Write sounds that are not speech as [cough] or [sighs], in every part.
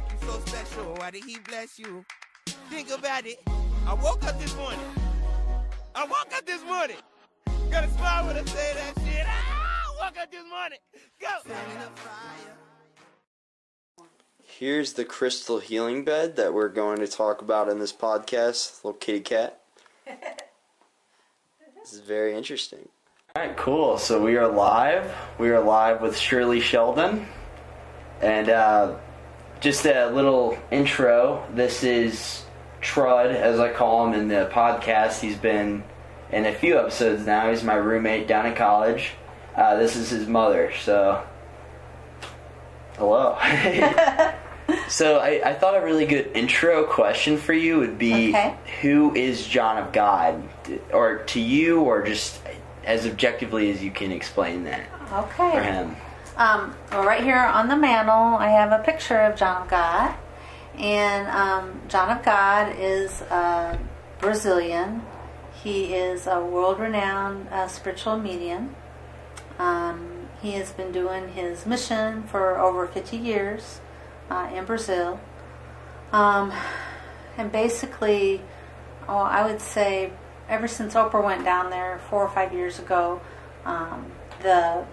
make you so special? Why did he bless you? Think about it. I woke up this morning. I woke up this morning. Got a smile when I say that shit. Ah, woke up this morning. Go. Here's the crystal healing bed that we're going to talk about in this podcast. Little kitty cat. [laughs] this is very interesting. All right, cool. So we are live. We are live with Shirley Sheldon. And uh, just a little intro. This is Trud, as I call him in the podcast. He's been in a few episodes now. He's my roommate down in college. Uh, this is his mother, so hello. [laughs] so I, I thought a really good intro question for you would be Okay. who is John of God? Or to you, or just as objectively as you can explain that Okay. for him. Um, well, right here on the mantle, I have a picture of John of God. And um, John of God is uh, Brazilian. He is a world renowned uh, spiritual medium. Um, he has been doing his mission for over 50 years uh, in Brazil. Um, and basically, oh, I would say ever since Oprah went down there four or five years ago, um, the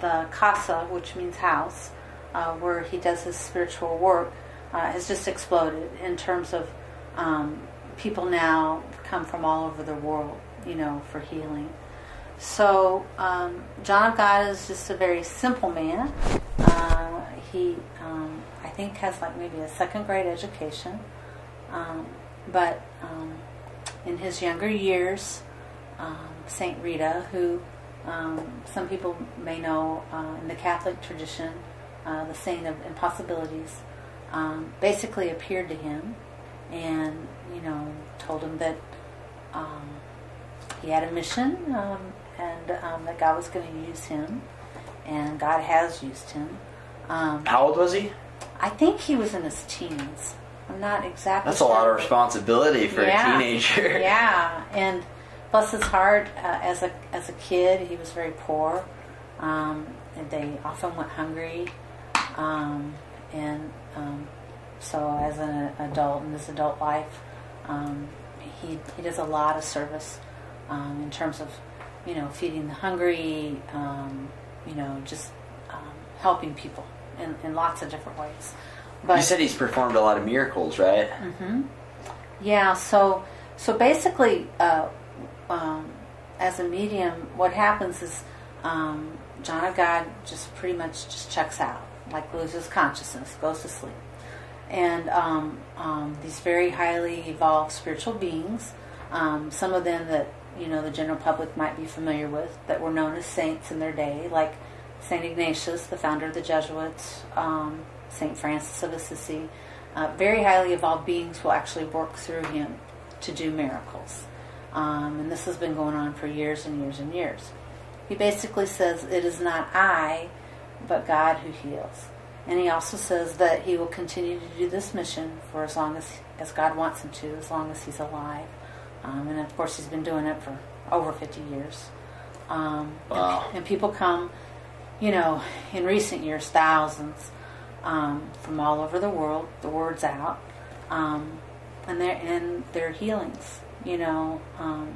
the casa, which means house, uh, where he does his spiritual work, uh, has just exploded in terms of um, people now come from all over the world, you know, for healing. So um, John of God is just a very simple man. Uh, he, um, I think, has like maybe a second grade education, um, but um, in his younger years, um, Saint Rita, who um, some people may know uh, in the Catholic tradition, uh, the Saint of Impossibilities, um, basically appeared to him and you know told him that um, he had a mission um, and um, that God was going to use him, and God has used him. Um, How old was he? I think he was in his teens. I'm not exactly. That's a lot of responsibility for Yeah. a teenager. [laughs] Yeah, and bless his heart, uh, as a as a kid, he was very poor, um, and they often went hungry, um, and um, so as an adult in his adult life, um, he he does a lot of service um, in terms of you know feeding the hungry, um, you know just um, helping people in, in lots of different ways. But You said he's performed a lot of miracles, right? Mm-hmm. yeah, so so basically, uh, um, as a medium, what happens is um, John of God just pretty much just checks out, like loses consciousness, goes to sleep, and um, um, these very highly evolved spiritual beings, um, some of them that you know the general public might be familiar with, that were known as saints in their day, like Saint Ignatius, the founder of the Jesuits, um, Saint Francis of Assisi. Uh, very highly evolved beings will actually work through him to do miracles. Um, and this has been going on for years and years and years. He basically says, It is not I, but God who heals. And he also says that he will continue to do this mission for as long as, as God wants him to, as long as he's alive. Um, and of course, he's been doing it for over 50 years. Um, and- Wow. and people come, you know, in recent years, thousands um, from all over the world. The word's out, um, and their and their healings. You know, um,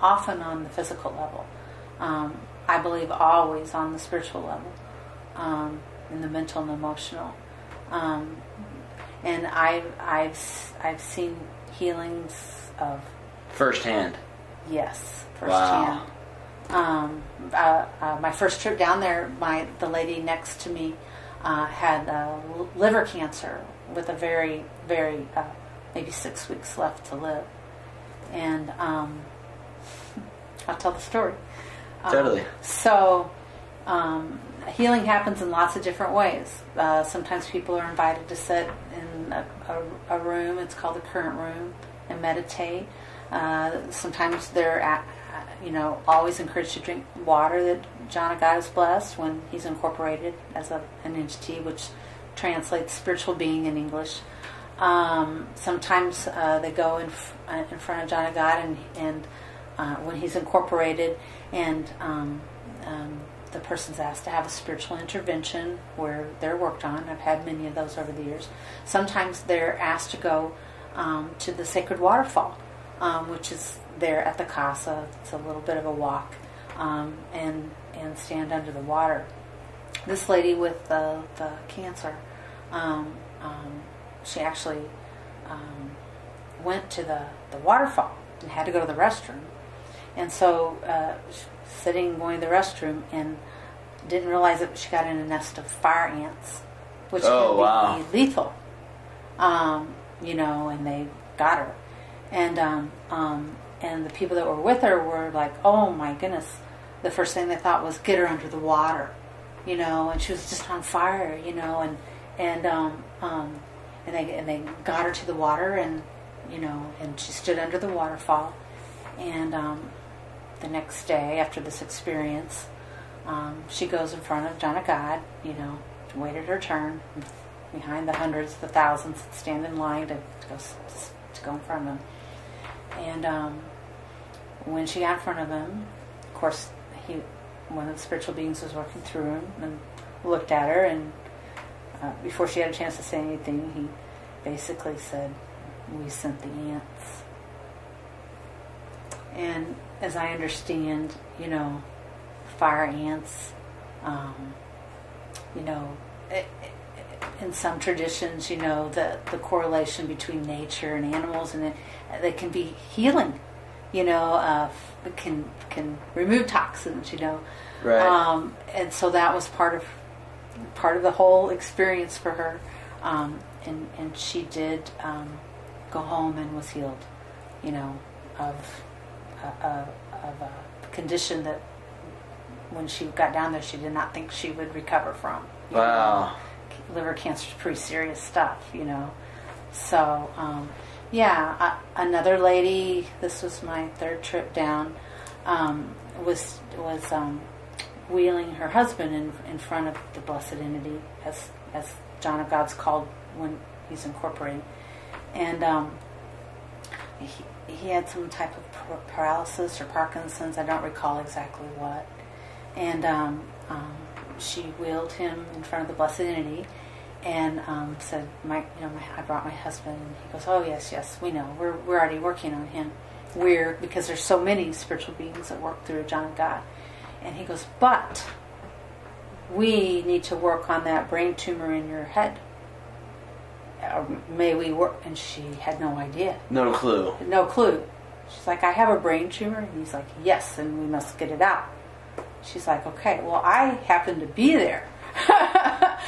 often on the physical level. Um, I believe always on the spiritual level, um, in the mental and emotional. Um, and I've I've I've seen healings of Firsthand. Yes, Wow. firsthand. Um, uh, uh, my first trip down there, my the lady next to me uh, had uh, liver cancer with a very, very uh, maybe six weeks left to live, and um, I'll tell the story. Um, Totally. So, um, healing happens in lots of different ways. Uh, sometimes people are invited to sit in a, a, a room, it's called the current room, and meditate. Uh, sometimes they're, at, you know, always encouraged to drink water that John of God has blessed when he's incorporated as a, an entity, which translates spiritual being in English. Um, sometimes uh, they go in, f- uh, in front of John of God and, and uh, when he's incorporated, and um, um, the person's asked to have a spiritual intervention where they're worked on. I've had many of those over the years. Sometimes they're asked to go um, to the sacred waterfall, um, which is there at the casa. It's a little bit of a walk, um, and and stand under the water. This lady with the, the cancer, um, um, she actually um, went to the, the waterfall and had to go to the restroom. And so, uh, sitting going to the restroom and didn't realize that she got in a nest of fire ants, which Oh, can be lethal. Um, you know, and they got her, and um, um, and the people that were with her were like, "Oh my goodness!" The first thing they thought was get her under the water, you know, and she was just on fire, you know, and and um, um, and they and they got her to the water, and you know, and she stood under the waterfall, and um, the next day after this experience, um, she goes in front of of God, you know, waited her turn behind the hundreds, the thousands that stand in line to, to go to go in front of him. And um, when she got in front of him, of course, he one of the spiritual beings was working through him and looked at her, and uh, before she had a chance to say anything, he basically said, "We sent the ants." And as I understand, you know, fire ants, um, you know, it, in some traditions, you know, the, the correlation between nature and animals, and it, they can be healing, you know, uh, can can remove toxins, you know, Right. um, and so that was part of part of the whole experience for her, um, and and she did um, go home and was healed, you know, of uh, uh, of a condition that when she got down there, she did not think she would recover from. you know Wow. liver cancer is pretty serious stuff, you know. So, um, yeah, uh, another lady. This was my third trip down. Um, was was um, wheeling her husband in in front of the Blessed Entity, as as John of God's called when he's incorporating, and um, he he had some type of paralysis or Parkinson's. I don't recall exactly what and um, um, she wheeled him in front of the Blessed Entity and um, said, "My, you know, my, I brought my husband." And he goes, "Oh yes, yes, we know. We're we're already working on him. We're because there's so many spiritual beings that work through John of God." And he goes, "But we need to work on that brain tumor in your head. Or may we work?" And she had no idea No clue. no clue. She's like, I have a brain tumor. And he's like, Yes, and we must get it out. She's like, Okay, well, I happen to be there. [laughs]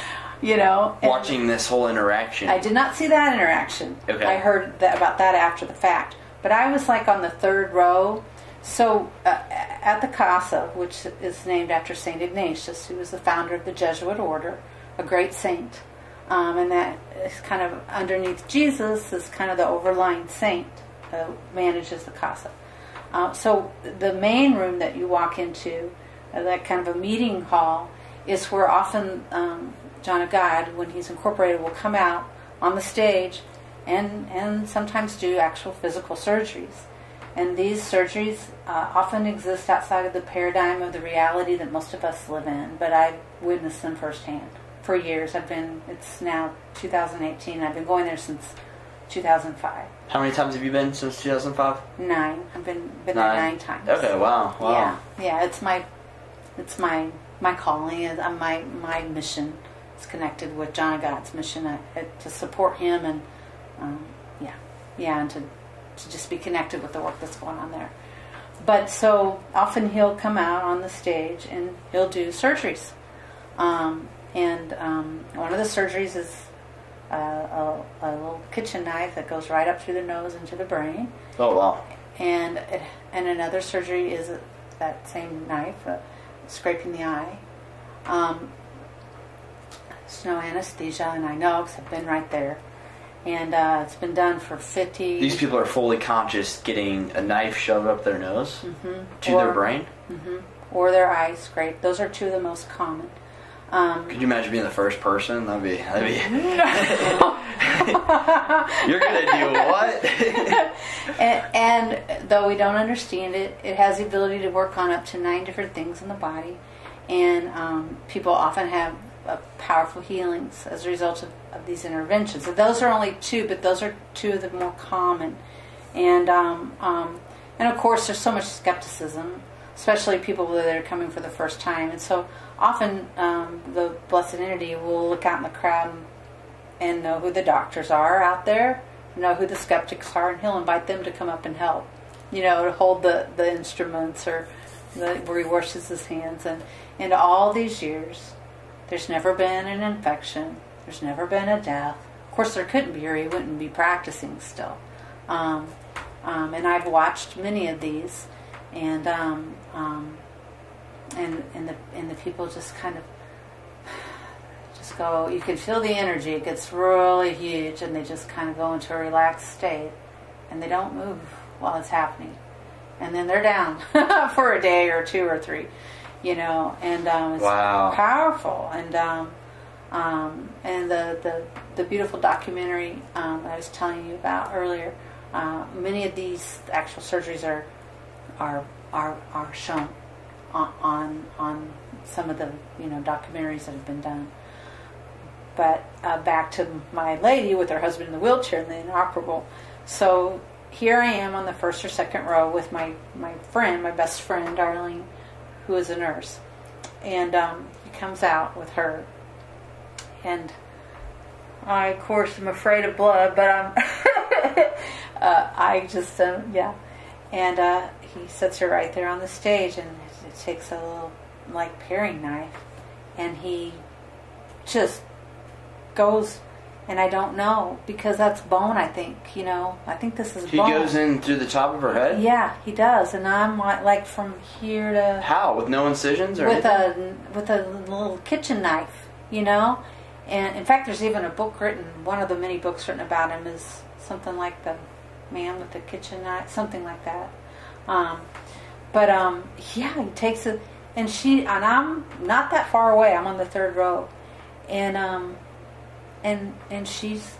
you know? Watching this whole interaction. I did not see that interaction. Okay. I heard that, about that after the fact. But I was like on the third row. So uh, at the Casa, which is named after St. Ignatius, who was the founder of the Jesuit order, a great saint. Um, and that is kind of underneath Jesus is kind of the overlying saint that manages the Casa. Uh, so the main room that you walk into, uh, that kind of a meeting hall, is where often um, John of God, when he's incorporated, will come out on the stage and and sometimes do actual physical surgeries. And these surgeries uh, often exist outside of the paradigm of the reality that most of us live in, but I've witnessed them firsthand for years. I've been, it's now 2018, I've been going there since 2005. How many times have you been since 2005? Nine. I've been, been there nine times. Okay, wow. Wow. Yeah, yeah. It's my, it's my my calling. It's uh, my my mission. It's connected with John of God's mission uh, uh, to support him and, um, yeah, yeah, and to to just be connected with the work that's going on there. But so often he'll come out on the stage and he'll do surgeries, um, and um, one of the surgeries is. Uh, a, a little kitchen knife that goes right up through the nose into the brain, Oh, wow. and it, and another surgery is that same knife, uh, scraping the eye. Um, there's no anesthesia, and I know because I've been right there. And uh, it's been done for 50. These people are fully conscious getting a knife shoved up their nose to Mm-hmm. Or- their brain. or their eyes scraped. Those are two of the most common. Um, Could you imagine being the first person? That'd be. That'd be. [laughs] [laughs] You're gonna do what? [laughs] and, and though we don't understand it, it has the ability to work on up to nine different things in the body. and um, people often have uh, powerful healings as a result of, of these interventions. Those are only two, but those are two of the more common. And um, um, and of course, there's so much skepticism, especially people that are coming for the first time. And so often, um, the blessed entity will look out in the crowd and, and know who the doctors are out there, know who the skeptics are, and he'll invite them to come up and help. You know, to hold the the instruments or the, where he washes his hands. And in all these years, there's never been an infection. There's never been a death. Of course, there couldn't be, or he wouldn't be practicing still. Um, um, and I've watched many of these, and um, um, and and the and the people just kind of [sighs] just go. You can feel the energy; it gets really huge, and they just kind of go into a relaxed state, and they don't move while it's happening, and then they're down [laughs] for a day or two or three, you know, and um, it's Wow. powerful, and um, and the, the the beautiful documentary um, that I was telling you about earlier. Uh, many of these actual surgeries are are are are shown on, on on some of the you know documentaries that have been done. But uh, back to my lady with her husband in the wheelchair and the inoperable. So here I am on the first or second row with my my friend, my best friend, Darlene, who is a nurse, and um, he comes out with her, and I of course am afraid of blood, but I'm [laughs] uh, I just um, yeah, and uh, he sits her right there on the stage, and it takes a little like paring knife, and he just goes, and I don't know because that's bone. I think you know. I think this is He bone. goes in through the top of her head? Yeah, he does, and I'm like, like from here to How? With no incisions or with anything? a with a little kitchen knife, you know. And in fact, there's even a book written. One of the many books written about him is something like the man with the kitchen knife, something like that. Um, but um, yeah, he takes it, and she and I'm not that far away. I'm on the third row, and um, and and she's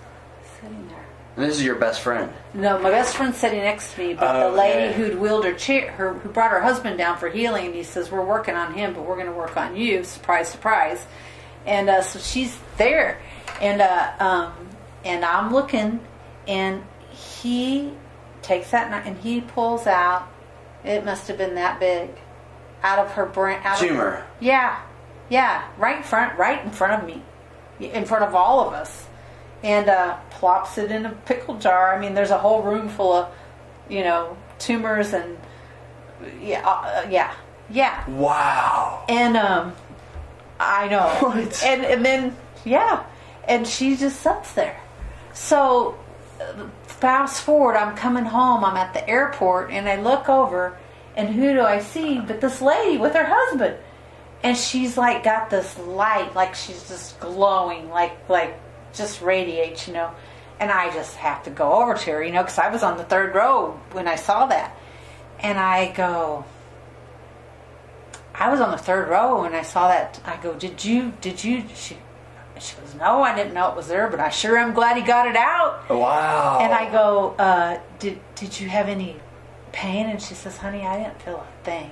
sitting there. And this is your best friend. No, my best friend's sitting next to me, but Oh, the lady yeah. who'd wheeled her chair, her who brought her husband down for healing, and he says, "We're working on him, but we're going to work on you." Surprise, surprise. And uh, so she's there, and uh, um, and I'm looking, and he takes that knife and he pulls out. It must have been that big, out of her brain. Out Of Tumor. her, yeah, yeah, right in front, right in front of me, in front of all of us and uh, plops it in a pickle jar. I mean, there's a whole room full of, you know, tumors and yeah, uh, yeah, yeah. Wow. And um, I know. [laughs] What? And and then yeah, and she just sits there. So fast forward, I'm coming home. I'm at the airport, and I look over, and who do I see but this lady with her husband? And she's like got this light, like she's just glowing, like like just radiates, you know. And I just have to go over to her, you know, because I was on the third row when I saw that, and I go, I was on the third row when I saw that. I go, did you? Did you? She, she goes, no, I didn't know it was there, but I sure am glad he got it out. Wow. And I go, uh, did did you have any pain? And she says, honey, I didn't feel a thing.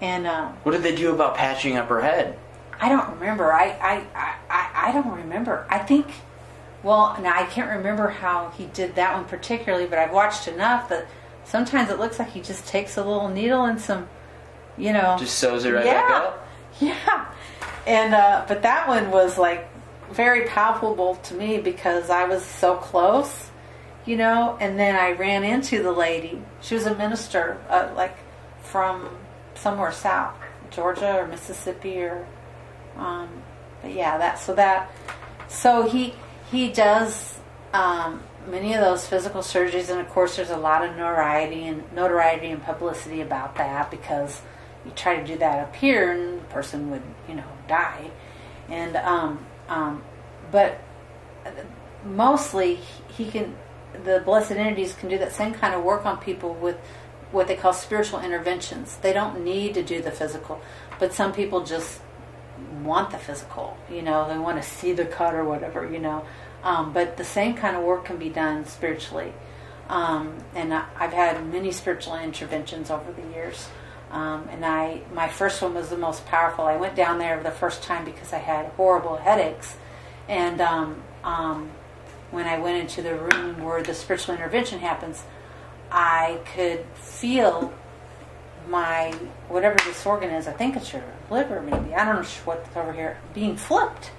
And um, What did they do about patching up her head? I don't remember. I, I, I, I, I don't remember. I think, well, now I can't remember how he did that one particularly, but I've watched enough that sometimes it looks like he just takes a little needle and some, you know. Just sews it right yeah. back up? [laughs] Yeah. And, uh, but that one was like very palpable to me because I was so close, you know, and then I ran into the lady. She was a minister, uh, like from somewhere south, Georgia or Mississippi or, um, but yeah, that, so that, so he, he does, um, many of those physical surgeries, and of course, there's a lot of notoriety and notoriety and publicity about that because you try to do that up here, and the person would, you know, die. And um, um, but mostly he can, the blessed entities can do that same kind of work on people with what they call spiritual interventions. They don't need to do the physical, but some people just want the physical. You know, they want to see the cut or whatever. You know, um, but the same kind of work can be done spiritually. Um, and I- I've had many spiritual interventions over the years. Um, and I, my first one was the most powerful. I went down there the first time because I had horrible headaches, and um, um, when I went into the room where the spiritual intervention happens, I could feel my whatever this organ is. I think it's your liver, maybe. I don't know what's over here being flipped,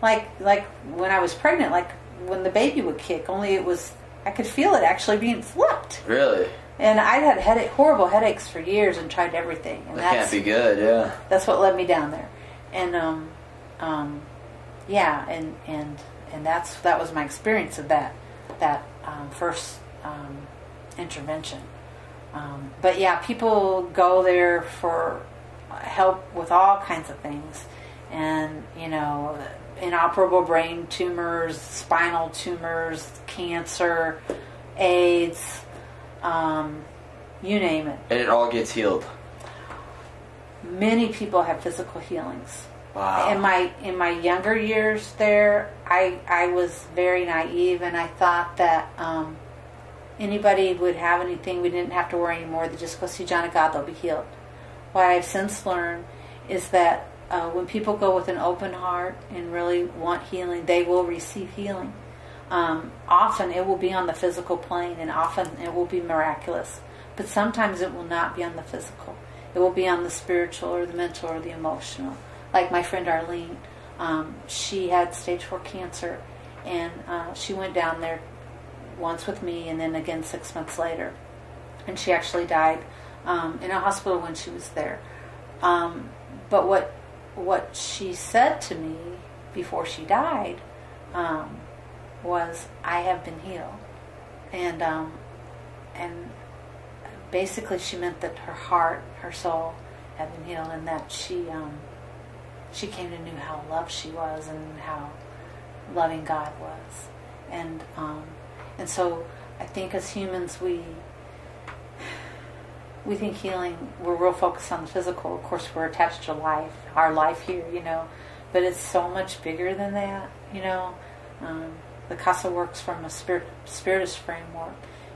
like like when I was pregnant, like when the baby would kick. Only it was I could feel it actually being flipped. Really? And I had headache, horrible headaches for years and tried everything. And That that's can't be good. Yeah. that's what led me down there. And um, um, yeah, and and and that's that was my experience of that that um, first um, intervention. Um, but yeah, people go there for help with all kinds of things, and you know, inoperable brain tumors, spinal tumors, cancer, AIDS, um, you name it. And it all gets healed. Many people have physical healings. Wow. In my in my younger years, there, I I was very naive, and I thought that um, anybody would have anything. We didn't have to worry anymore. They just go see John of God; they'll be healed. What I've since learned is that uh, when people go with an open heart and really want healing, they will receive healing. Um, often it will be on the physical plane, and often it will be miraculous. But sometimes it will not be on the physical. It will be on the spiritual or the mental or the emotional. Like my friend Arlene, um, she had stage four cancer, and uh, she went down there once with me, and then again six months later, and she actually died um, in a hospital when she was there. Um, but what what she said to me before she died um, was, "I have been healed," and um, and basically she meant that her heart, her soul, had been healed, and that she um, she came to know how loved she was and how loving God was, and um, and so I think as humans we we think healing we're real focused on the physical. Of course, we're attached to life, our life here, you know, but it's so much bigger than that, you know. Um, the Casa works from a spirit, spiritist framework,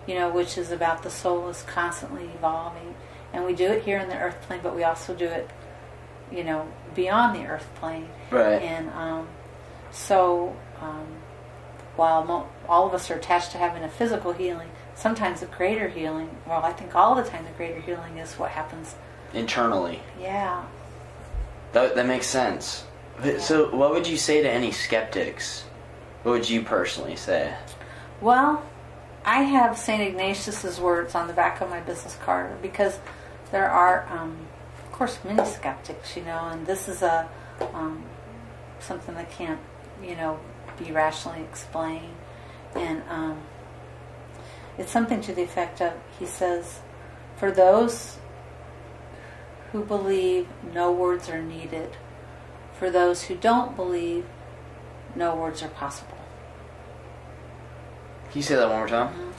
you know, which is about the soul is constantly evolving, and we do it here in the earth plane, but we also do it, you know, beyond the earth plane. Right. And um, so, um, while mo- all of us are attached to having a physical healing, sometimes the greater healing, well, I think all the time the greater healing is what happens. Internally. Yeah. That, that makes sense. But- So, what would you say to any skeptics? What would you personally say? Well, I have St. Ignatius's words on the back of my business card because there are, um, of course, many skeptics, you know, and this is a um, something that can't, you know, be rationally explained, and um, it's something to the effect of he says, for those who believe, no words are needed. For those who don't believe, no words are possible. Can you say that one more time?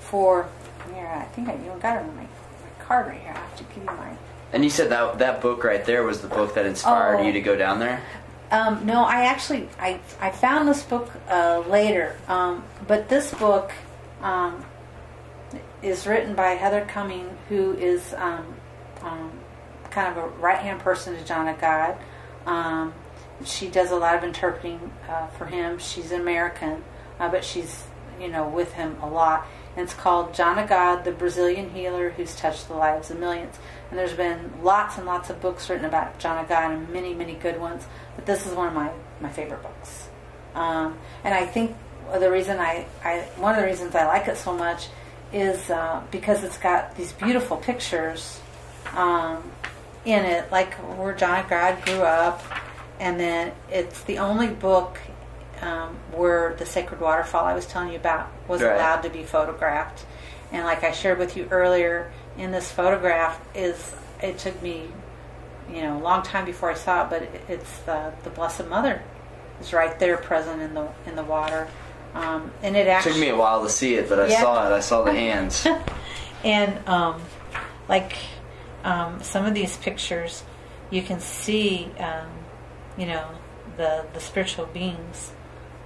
for yeah, I think I even got it on my, my card right here. I have to give you my And you said that that book right there was the book that inspired Oh. you to go down there. um, no I actually I, I found this book uh, later um, but this book um, is written by Heather Cumming who is um, um, kind of a right hand person to John of God um, she does a lot of interpreting uh, for him she's an American uh, but she's you know with him a lot. And it's called John of God the Brazilian healer who's touched the lives of millions. And there's been lots and lots of books written about John of God and many many good ones. But this is one of my my favorite books. Um, and I think the reason I, I one of the reasons I like it so much is uh, because it's got these beautiful pictures um, in it, like where John of God grew up, and then it's the only book um, where the sacred waterfall I was telling you about was Right. allowed to be photographed. And like I shared with you earlier, in this photograph is it took me, you know, a long time before I saw it, but it, it's the the Blessed Mother is right there, present in the in the water, um, and it It actually took me a while to see it, but I Yeah. saw it. I saw the hands. [laughs] and um, like um, some of these pictures, you can see, um, you know, the the spiritual beings.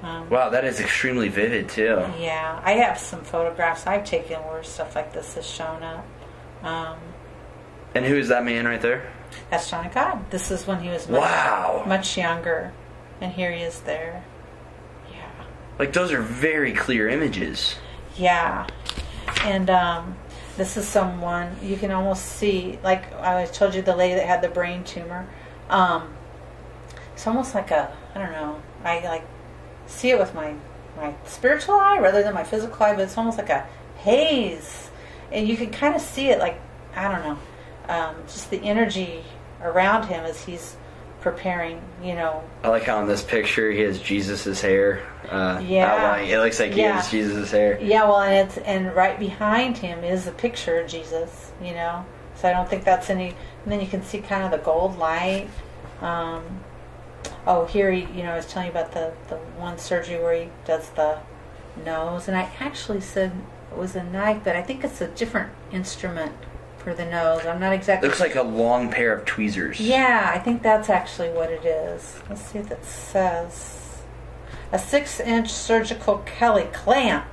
Um, wow, that is extremely vivid too. yeah, I have some photographs I've taken where stuff like this has shown up. Um, And who is that man right there? That's John God. This is when he was much, Wow. much younger, and here he is there. Yeah. Like those are very clear images. Yeah, and um, this is someone you can almost see. Like I told you, the lady that had the brain tumor. Um, it's almost like a I don't know. I like see it with my my spiritual eye rather than my physical eye, but it's almost like a haze, and you can kind of see it. Like I don't know, um, just the energy around him as he's preparing. You know, I like how in this picture he has Jesus's hair. Uh, Yeah. outlining. It looks like he Yeah. has Jesus's hair. Yeah, well, and it's and right behind him is a picture of Jesus. You know, so I don't think that's any. And then you can see kind of the gold light. Um, oh, here he, you know, I was telling you about the the one surgery where he does the nose, and I actually said it was a knife, but I think it's a different instrument for the nose. I'm not exactly. Looks like a long pair of tweezers. Yeah, I think that's actually what it is. Let's see if it says. A six inch surgical Kelly clamp.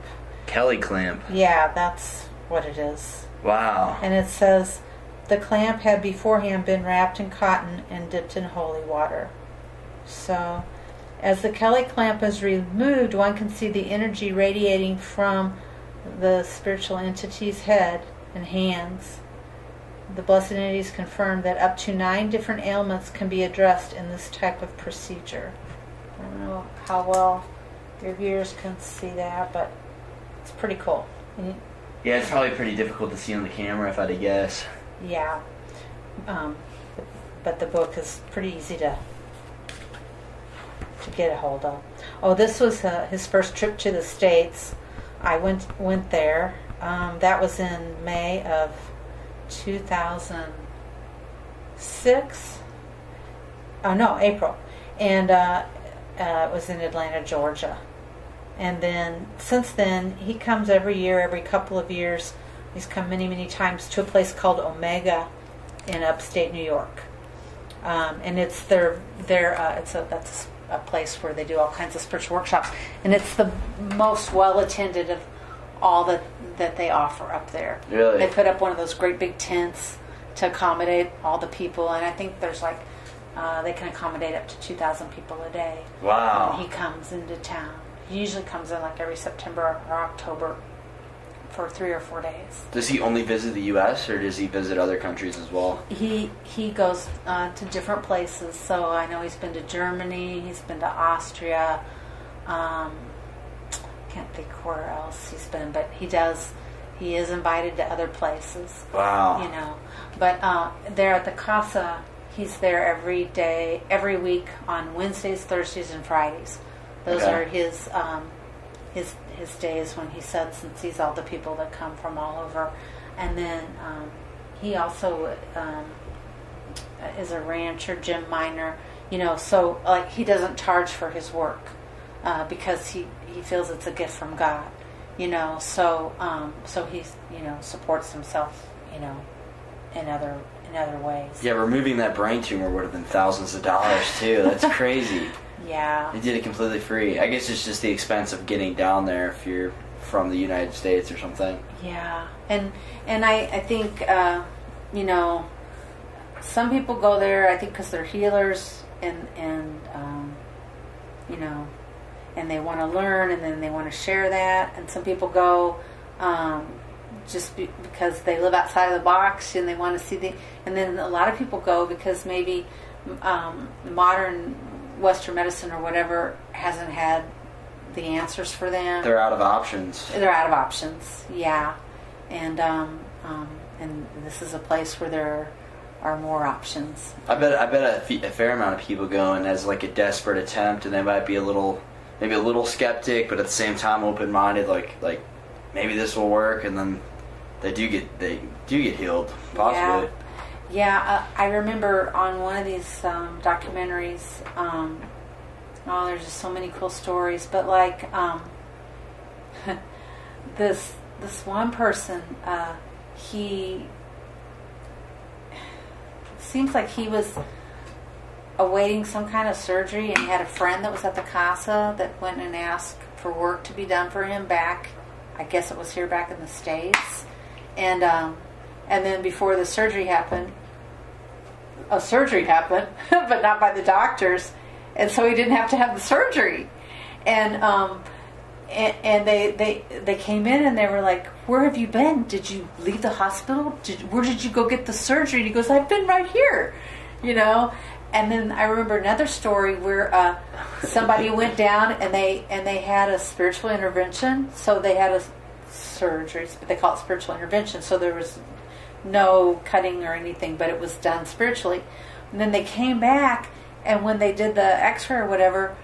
Kelly clamp. Yeah, that's what it is. Wow. And it says the clamp had beforehand been wrapped in cotton and dipped in holy water. So, as the Kelly clamp is removed, one can see the energy radiating from the spiritual entity's head and hands. The blessed entities confirm that up to nine different ailments can be addressed in this type of procedure. I don't know how well your viewers can see that, but it's pretty cool. Yeah, it's probably pretty difficult to see on the camera if I had to guess. Yeah. Um, but the book is pretty easy to to get a hold of. Oh, this was uh, his first trip to the states. I went went there. Um, that was in May of 2006. Oh no, April, and uh, uh, it was in Atlanta, Georgia. And then since then, he comes every year, every couple of years. He's come many, many times to a place called Omega in upstate New York, um, and it's their their uh, it's a that's a place where they do all kinds of spiritual workshops, and it's the most well attended of all that that they offer up there. Really? They put up one of those great big tents to accommodate all the people, and I think there's like uh, they can accommodate up to two thousand people a day. Wow. And he comes into town. He usually comes in like every September or October for three or four days. Does he only visit the U.S. or does he visit other countries as well? He he goes uh, to different places. So I know he's been to Germany. He's been to Austria. Um, can't think where else he's been, but he does. He is invited to other places. Wow. You know, but uh, there at the casa, he's there every day, every week on Wednesdays, Thursdays, and Fridays. Those Okay. are his um, his his days when he sits and sees all the people that come from all over, and then um, he also um, is a rancher, gym miner. You know, so like he doesn't charge for his work uh, because he he feels it's a gift from God. You know, so um, so he's you know supports himself. You know, in other in other ways. Yeah, removing that brain tumor would have been thousands of dollars too. That's [laughs] crazy. Yeah. They did it completely free. I guess it's just the expense of getting down there if you're from the United States or something. Yeah, and and I I think uh, you know some people go there I think because they're healers and and um, you know and they want to learn and then they want to share that and some people go um, just be, because they live outside of the box and they want to see the and then a lot of people go because maybe um, modern Western medicine or whatever hasn't had the answers for them They're out of options. they're out of options. Yeah, and um, um, and this is a place where there are more options. I bet I bet a, a fair amount of people go in as like a desperate attempt, and they might be a little, maybe a little skeptic, but at the same time open minded. Like like maybe this will work, and then they do get they do get healed possibly. Yeah, uh, I remember on one of these um, documentaries. Um, oh, there's just so many cool stories, but like um, [laughs] this this one person, uh, he [sighs] seems like he was awaiting some kind of surgery, and he had a friend that was at the casa that went and asked for work to be done for him back. I guess it was here back in the states, and um, and then before the surgery happened, a surgery happened, [laughs] but not by the doctors, and so he didn't have to have the surgery. And um, and, and they, they they came in and they were like, "Where have you been? Did you leave the hospital? Did, where did you go get the surgery?" And he goes, "I've been right here," you know. And then I remember another story where uh, somebody went down and they and they had a spiritual intervention. So they had a surgery, but they call it spiritual intervention. So there was no cutting or anything, but it was done spiritually. And then they came back, and when they did the X-ray or whatever,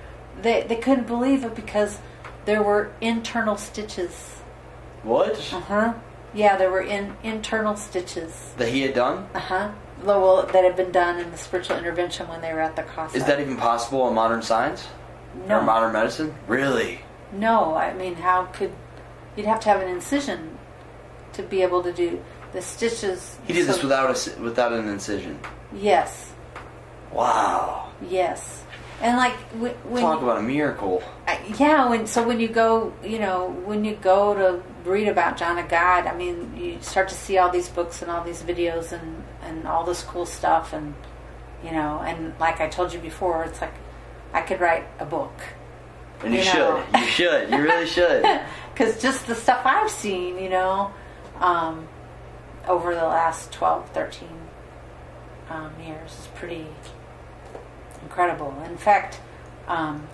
they they couldn't believe it because there were internal stitches. What? Uh huh. Yeah, there were in internal stitches. That he had done? Uh huh. Well, that had been done in the spiritual intervention when they were at the Casa. Is that even possible in modern science? no? Or modern medicine? Really? No, I mean, how could you'd have to have an incision to be able to do the stitches? He did this without a, without an incision. Yes, Wow. yes, and like when, when Talk about a miracle. I- yeah, when so when you go, you know, when you go to read about John of God, I mean, you start to see all these books and all these videos and and all this cool stuff, and you know, and like I told you before, it's like I could write a book And you, You should. know. You should. You really should. [laughs] because just the stuff I've seen, you know, um, over the last 12, 13 um, years is pretty incredible. In fact, um,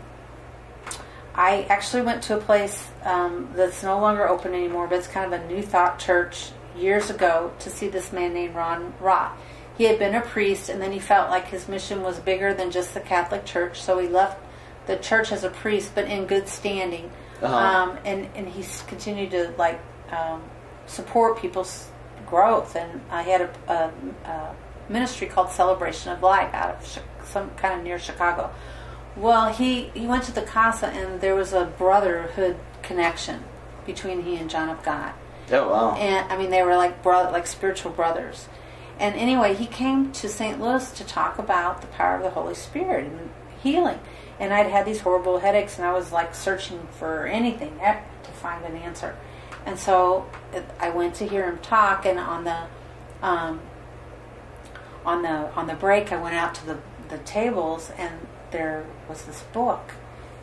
I actually went to a place um, that's no longer open anymore, but it's kind of a New Thought church years ago to see this man named Ron Roth. He had been a priest, and then he felt like his mission was bigger than just the Catholic Church, so he left the church as a priest, but in good standing. Uh-huh. Um, and and he's continued to like um, support people's growth. And I had a, a, a ministry called Celebration of Life out of Chi- some kind of near Chicago. Well, he he went to the casa, and there was a brotherhood connection between he and John of God Oh, wow. and I mean they were like bro- like spiritual brothers. And anyway, he came to St. Louis to talk about the power of the Holy Spirit and healing. And I'd had these horrible headaches, and I was like searching for anything eh, to find an answer. And so I went to hear him talk, and on the um, on the on the break, I went out to the the tables, and there was this book.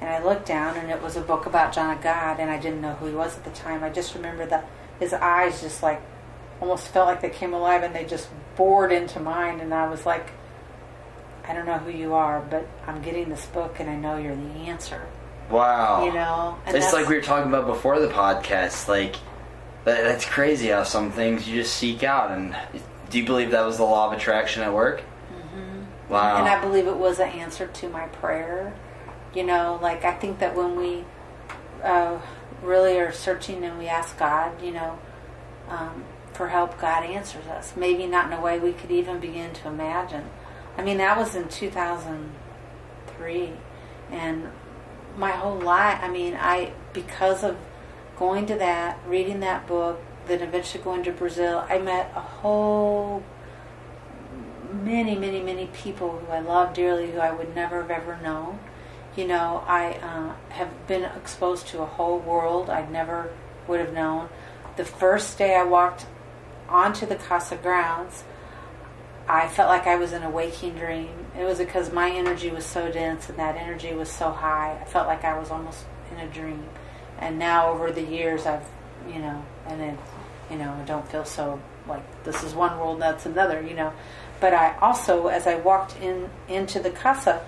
And I looked down, and it was a book about John of God, and I didn't know who he was at the time. I just remember that his eyes just like almost felt like they came alive, and they just bored into mine, and I was like, I don't know who you are, but I'm getting this book, and I know you're the answer. Wow. You know, and it's like we were talking about before the podcast. Like, that, that's crazy how some things you just seek out. And do you believe that was the law of attraction at work? Mm-hmm. Wow. And I believe it was an answer to my prayer. You know, like I think that when we uh, really are searching and we ask God, you know, um, for help, God answers us. Maybe not in a way we could even begin to imagine. I mean, that was in 2003. And my whole life, I mean, I, because of going to that, reading that book, then eventually going to Brazil, I met a whole many, many, many people who I love dearly, who I would never have ever known. You know, I uh, have been exposed to a whole world I never would have known. The first day I walked onto the Casa grounds, I felt like I was in a waking dream. It was because my energy was so dense and that energy was so high. I felt like I was almost in a dream. And now over the years, I've, you know, and it, you know, I don't feel so like this is one world, that's another, you know. But I also, as I walked in into the casa,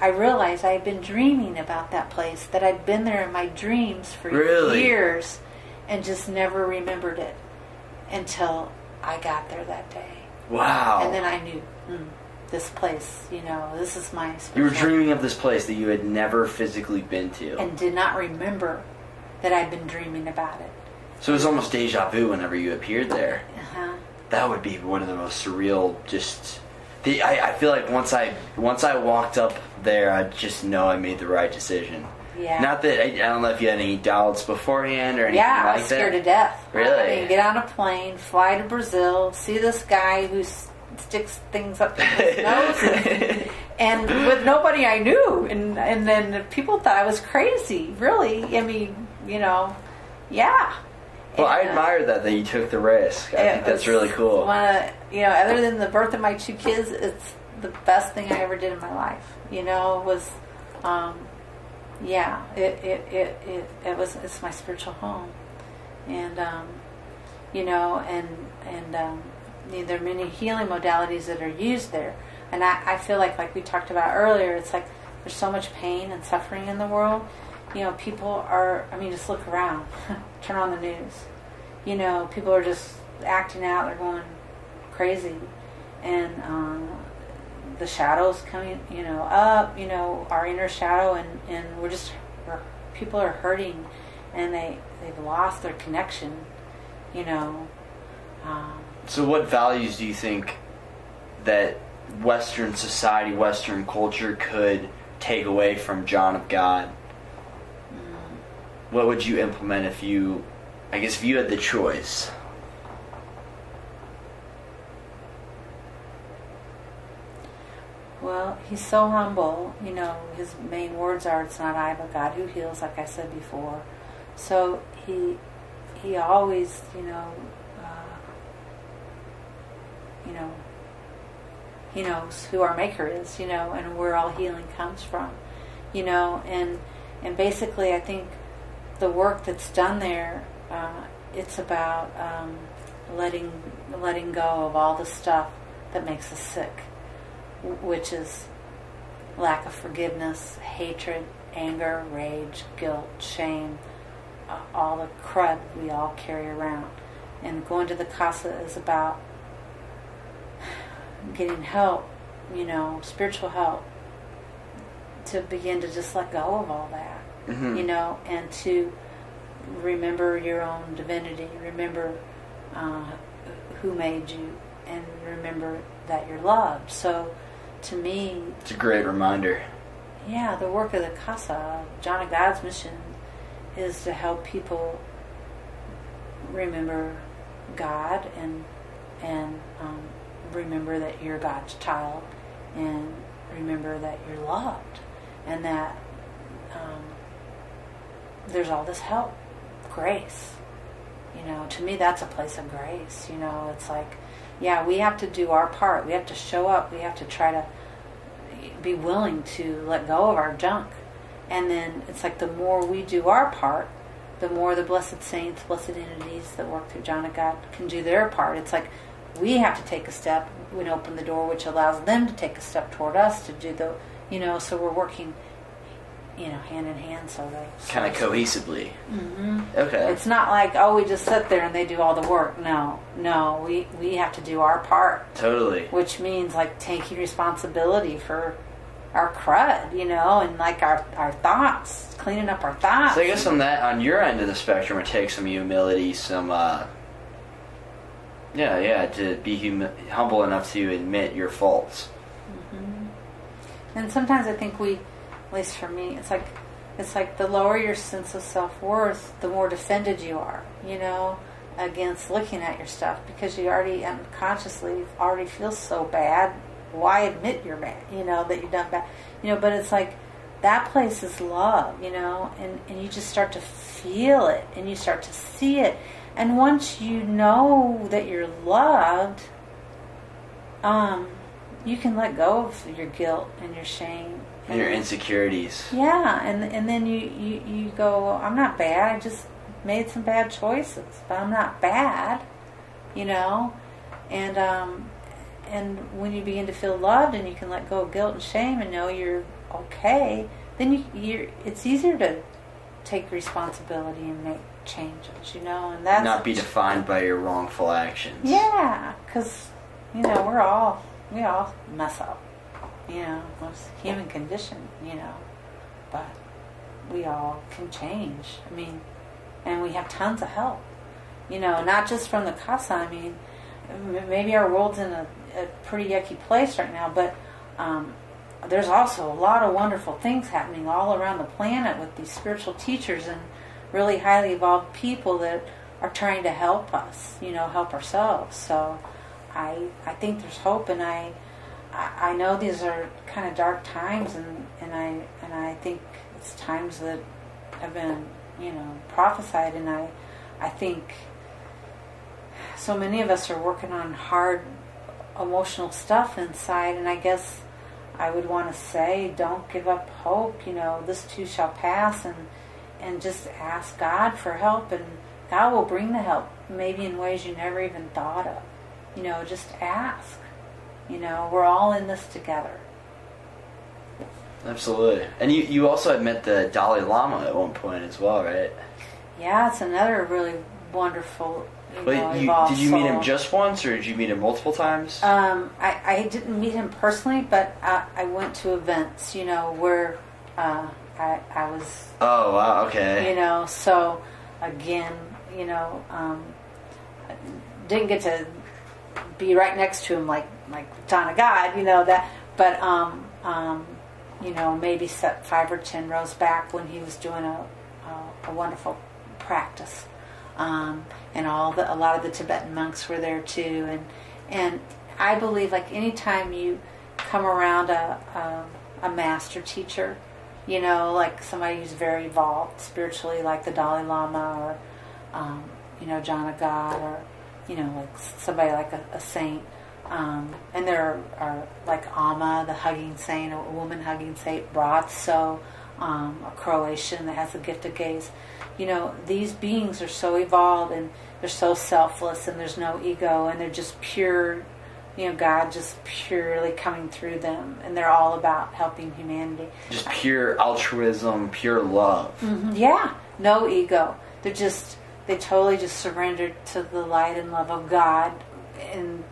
I realized I had been dreaming about that place. That I'd been there in my dreams for Really? years, and just never remembered it until I got there that day. Wow. And then I knew mm, this place. You know, this is my. you were dreaming of this place that you had never physically been to. and did not remember that I'd been dreaming about it. so it was almost deja vu whenever you appeared there. Uh-huh. That would be one of the most surreal. Just, the, I, I feel like once I once I walked up there, I just know I made the right decision. Yeah. Not that I, I don't know if you had any doubts beforehand or anything Yeah, like that. Yeah, I was scared that. to death. Really? I mean, get on a plane, fly to Brazil, see this guy who sticks things up his nose, and, and with nobody I knew, and and then people thought I was crazy. Really, I mean, you know, yeah. Well, I And, uh, admire that that you took the risk. I think that's really cool. You know, other than the birth of my two kids, it's the best thing I ever did in my life. You know, was, um, yeah, it, it, it, it, it was, it's my spiritual home. And, um, you know, and, and, um, there are many healing modalities that are used there. And I, I feel like, like we talked about earlier, it's like there's so much pain and suffering in the world. You know, people are, I mean, just look around, [laughs] turn on the news. You know, people are just acting out, they're going crazy. And um, the shadows coming, you know, up, you know, our inner shadow, and, and we're just, we're, people are hurting and they, they've lost their connection, you know. Um, So, what values do you think that Western society, Western culture could take away from John of God? What would you implement if you, I guess, if you had the choice? Well, he's so humble. You know, his main words are, "It's not I, but God who heals," like I said before. So he he always, you know, uh, you know, he knows who our Maker is. You know, and where all healing comes from. You know, and and basically, I think the work that's done there, uh, it's about um, letting letting go of all the stuff that makes us sick which is lack of forgiveness, hatred, anger, rage, guilt, shame, uh, all the crud we all carry around. And going to the casa is about getting help, you know, spiritual help, to begin to just let go of all that, Mhm. you know, and to remember your own divinity, remember uh, who made you, and remember that you're loved. So, to me, It's a great reminder. yeah, the work of the Casa, John of God's mission, is to help people remember God and and um, remember that you're God's child, and remember that you're loved, and that um, there's all this help, grace. You know, to me, that's a place of grace. You know, it's like, yeah, we have to do our part. We have to show up. We have to try to be willing to let go of our junk. And then it's like the more we do our part, the more the blessed saints, blessed entities that work through John of God can do their part. It's like we have to take a step and open the door, which allows them to take a step toward us to do the, you know, so we're working, you know, hand in hand, so they Kind of cohesively. hmm Okay. It's not like oh, we just sit there and they do all the work. No, no, we we have to do our part totally. which means like taking responsibility for our crud, you know, and like our, our thoughts, cleaning up our thoughts. So I guess on that, on your end of the spectrum, it takes some humility, some, uh, yeah, yeah, to be humi- humble enough to admit your faults. and sometimes I think we, at least for me, it's like it's like the lower your sense of self worth, the more defended you are, you know, against looking at your stuff because you already unconsciously already feel so bad. Why admit you're bad? You know that you've done bad. You know, but it's like that place is love, you know, and, and you just start to feel it and you start to see it. And once you know that you're loved, um, you can let go of your guilt and your shame And your insecurities. yeah, and and then you, you, you go, I'm not bad. I just made some bad choices, but I'm not bad, you know. And um, and when you begin to feel loved and you can let go of guilt and shame and know you're okay, then you you're it's easier to take responsibility and make changes, you know. And that's Not be defined by your wrongful actions. yeah, because you know we're all we all mess up. You know, a human condition. You know, but we all can change. I mean, and we have tons of help. You know, not just from the casa. I mean, maybe our world's in a, a pretty yucky place right now, but um, there's also a lot of wonderful things happening all around the planet with these spiritual teachers and really highly evolved people that are trying to help us, you know, help ourselves. So I I think there's hope, and I I know these are kind of dark times, and, and I and I think it's times that have been you know prophesied, and I I think so many of us are working on hard emotional stuff inside, and I guess I would want to say, don't give up hope. You know, this too shall pass, and and just ask God for help, and God will bring the help, maybe in ways you never even thought of. You know, just ask. You know, we're all in this together. Absolutely. And you, you also had met the Dalai Lama at one point as well, right? Yeah, it's another really wonderful. You know, But you, did you meet him just once, or did you meet him multiple times? Um, I, I didn't meet him personally, but I, I went to events, you know, where uh, I, I was, oh, wow, okay. you know, so again, you know, um, I didn't get to be right next to him like like John of God, you know that, but um, um, you know, maybe set five or ten rows back when he was doing a a, a wonderful practice, um, and all the a lot of the Tibetan monks were there too, and and I believe like anytime you come around a a, a master teacher, you know, like somebody who's very evolved spiritually, like the Dalai Lama or um, you know John of God or you know like somebody like a, a saint. Um, and there are, are like Amma, the hugging saint, a woman hugging saint, Braco, um, a Croatian that has the gift of gaze. You know, these beings are so evolved and they're so selfless and there's no ego and they're just pure, you know, God just purely coming through them and they're all about helping humanity. Just pure altruism, pure love. Mhm, Yeah, no ego. They're just they totally just surrendered to the light and love of God, and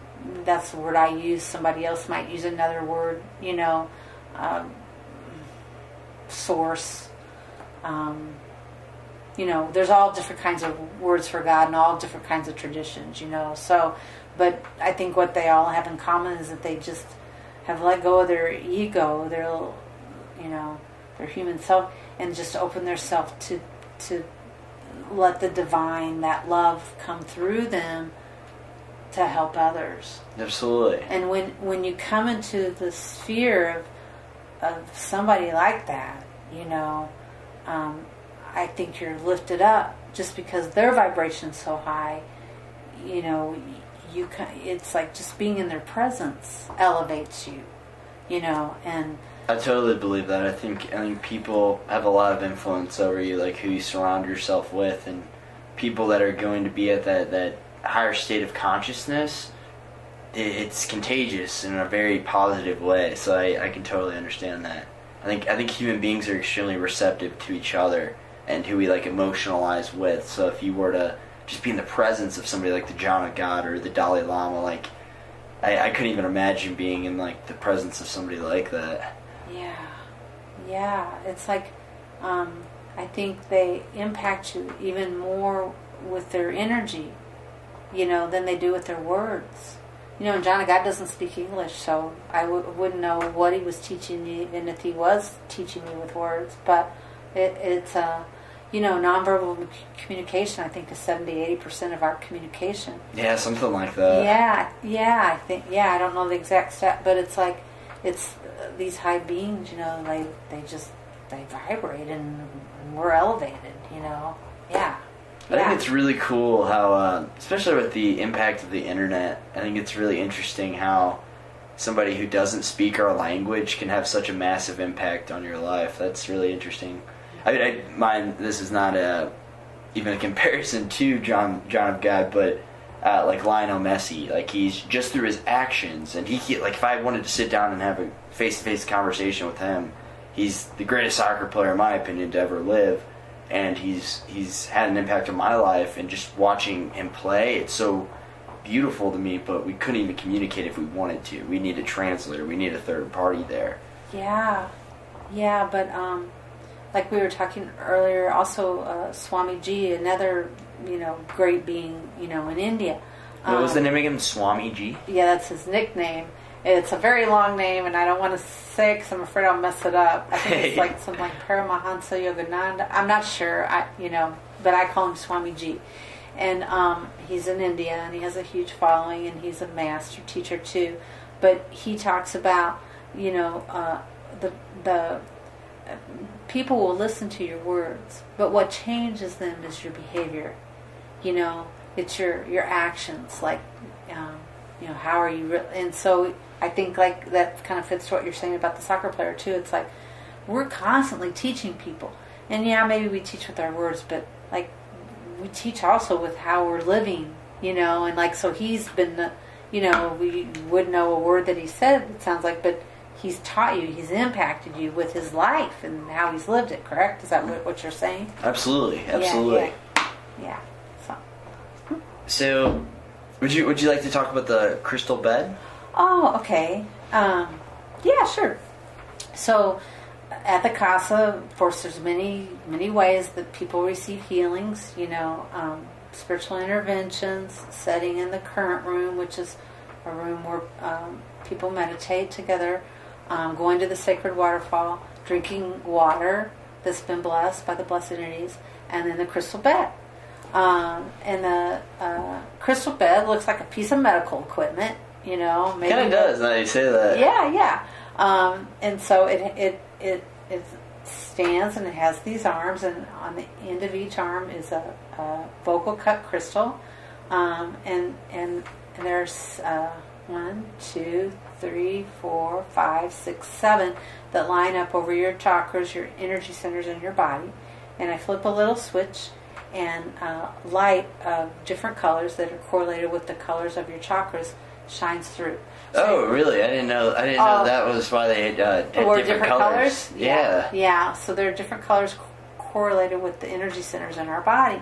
that's the word I use. Somebody else might use another word, you know, um, source. Um, you know, there's all different kinds of words for God and all different kinds of traditions, you know. So, but I think what they all have in common is that they just have let go of their ego, their, you know, their human self, and just open their self to to let the divine, that love, come through them to help others. Absolutely. And when when you come into the sphere of of somebody like that, you know, um, I think you're lifted up just because their vibration's so high. You know, you ca- it's like just being in their presence elevates you. You know, and I totally believe that. I think I think people have a lot of influence over you, like who you surround yourself with, and people that are going to be at that that higher state of consciousness. It's contagious in a very positive way, so I, I can totally understand that. I think I think human beings are extremely receptive to each other and who we like emotionalize with. So if you were to just be in the presence of somebody like the John of God or the Dalai Lama, like I, I couldn't even imagine being in like the presence of somebody like that. Yeah, yeah. It's like um, I think they impact you even more with their energy, you know, than they do with their words. You know, and John of God doesn't speak English, so I w- wouldn't know what he was teaching me, even if he was teaching me with words. But it, it's, uh, you know, nonverbal c- communication. I think is 70, 80 percent of our communication. Yeah, something like that. Yeah, yeah, I think yeah, I don't know the exact stat, but it's like it's uh, these high beings, you know, they they just they vibrate and we're elevated, you know. Yeah. I yeah. think it's really cool how, uh, especially with the impact of the internet, I think it's really interesting how somebody who doesn't speak our language can have such a massive impact on your life. That's really interesting. I mean, I mind this is not a even a [laughs] comparison to John John of God, but uh, like Lionel Messi, like he's just through his actions, and he like if I wanted to sit down and have a face to face conversation with him, he's the greatest soccer player in my opinion to ever live, and he's he's had an impact on my life, and just watching him play, it's so beautiful to me. But we couldn't even communicate if we wanted to. We need a translator. We need a third party there. Yeah. Yeah, but um like we were talking earlier, also uh, Swami Ji, another, you know, great being, you know, in India. What was Um, the name again? Swami G. Yeah, that's his nickname. It's a very long name, and I don't want to say because I'm afraid I'll mess it up. I think it's [laughs] like something like Paramahansa Yogananda. I'm not sure, I you know, but I call him Swami Ji. And um, he's in India, and he has a huge following, and he's a master teacher too. But he talks about, you know, uh, the the people will listen to your words, but what changes them is your behavior. you know, it's your your actions, like, um, you know, how are you? Re- and so I think like that kind of fits what you're saying about the soccer player too. It's like we're constantly teaching people, and yeah, maybe we teach with our words, but like we teach also with how we're living, you know, and like so he's been, the, you know, we would know a word that he said. It sounds like, but he's taught you, he's impacted you with his life and how he's lived it. Correct? Is that what, what you're saying? Absolutely, absolutely. Yeah. yeah. yeah. So. So, would you would you like to talk about the crystal bed? Oh, okay. Um, yeah, sure. So, at the casa, of course, there's many many ways that people receive healings. You know, um, spiritual interventions, setting in the current room, which is a room where um, people meditate together, um, going to the sacred waterfall, drinking water that's been blessed by the blessed entities, and then the crystal bed. Um, and the uh, crystal bed looks like a piece of medical equipment, you know. Maybe kind of does. Now you say that. Yeah, yeah. Um, and so it it it it stands and it has these arms, and on the end of each arm is a, a Vogel cut crystal, um, and and and there's uh, one, two, three, four, five, six, seven that line up over your chakras, your energy centers in your body. And I flip a little switch, and uh, light of different colors that are correlated with the colors of your chakras shines through. So oh, really? I didn't know. I didn't know uh, that was why they uh, had different, different colors. colors. Yeah. yeah, yeah. So there are different colors correlated with the energy centers in our body,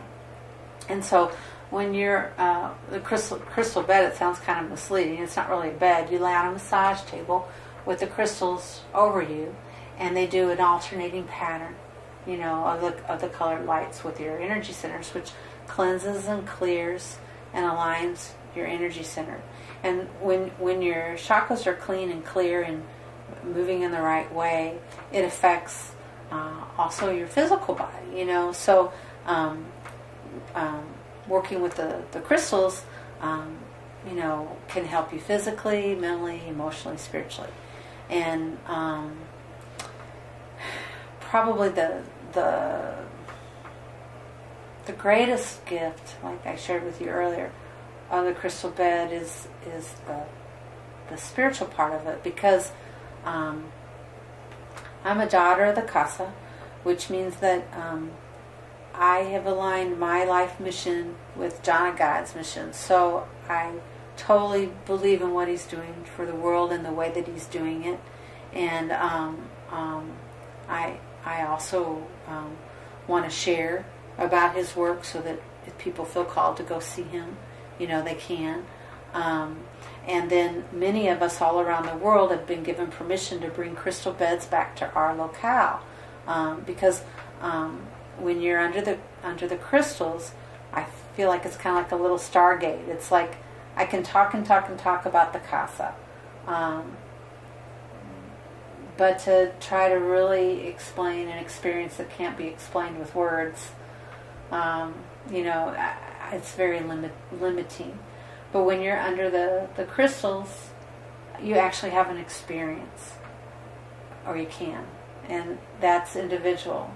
and so when you're uh, the crystal crystal bed, it sounds kind of misleading. It's not really a bed. You lay on a massage table with the crystals over you, and they do an alternating pattern, you know, of the of the colored lights with your energy centers, which cleanses and clears and aligns your energy center. And when when your chakras are clean and clear and moving in the right way, it affects uh, also your physical body. You know, so. Um, um, working with the, the crystals, um, you know, can help you physically, mentally, emotionally, spiritually. And um, probably the the the greatest gift, like I shared with you earlier, of the crystal bed is is the the spiritual part of it because um, I'm a daughter of the casa, which means that um, I have aligned my life mission with John God's mission. So I totally believe in what he's doing for the world and the way that he's doing it. And um, um, I, I also um, want to share about his work so that if people feel called to go see him, you know, they can. Um, and then many of us all around the world have been given permission to bring crystal beds back to our locale um, because um, when you're under the under the crystals, I feel like it's kind of like a little stargate. It's like I can talk and talk and talk about the casa, um, but to try to really explain an experience that can't be explained with words, um, you know, it's very limit, limiting. But when you're under the, the crystals, you actually have an experience, or you can, and that's individual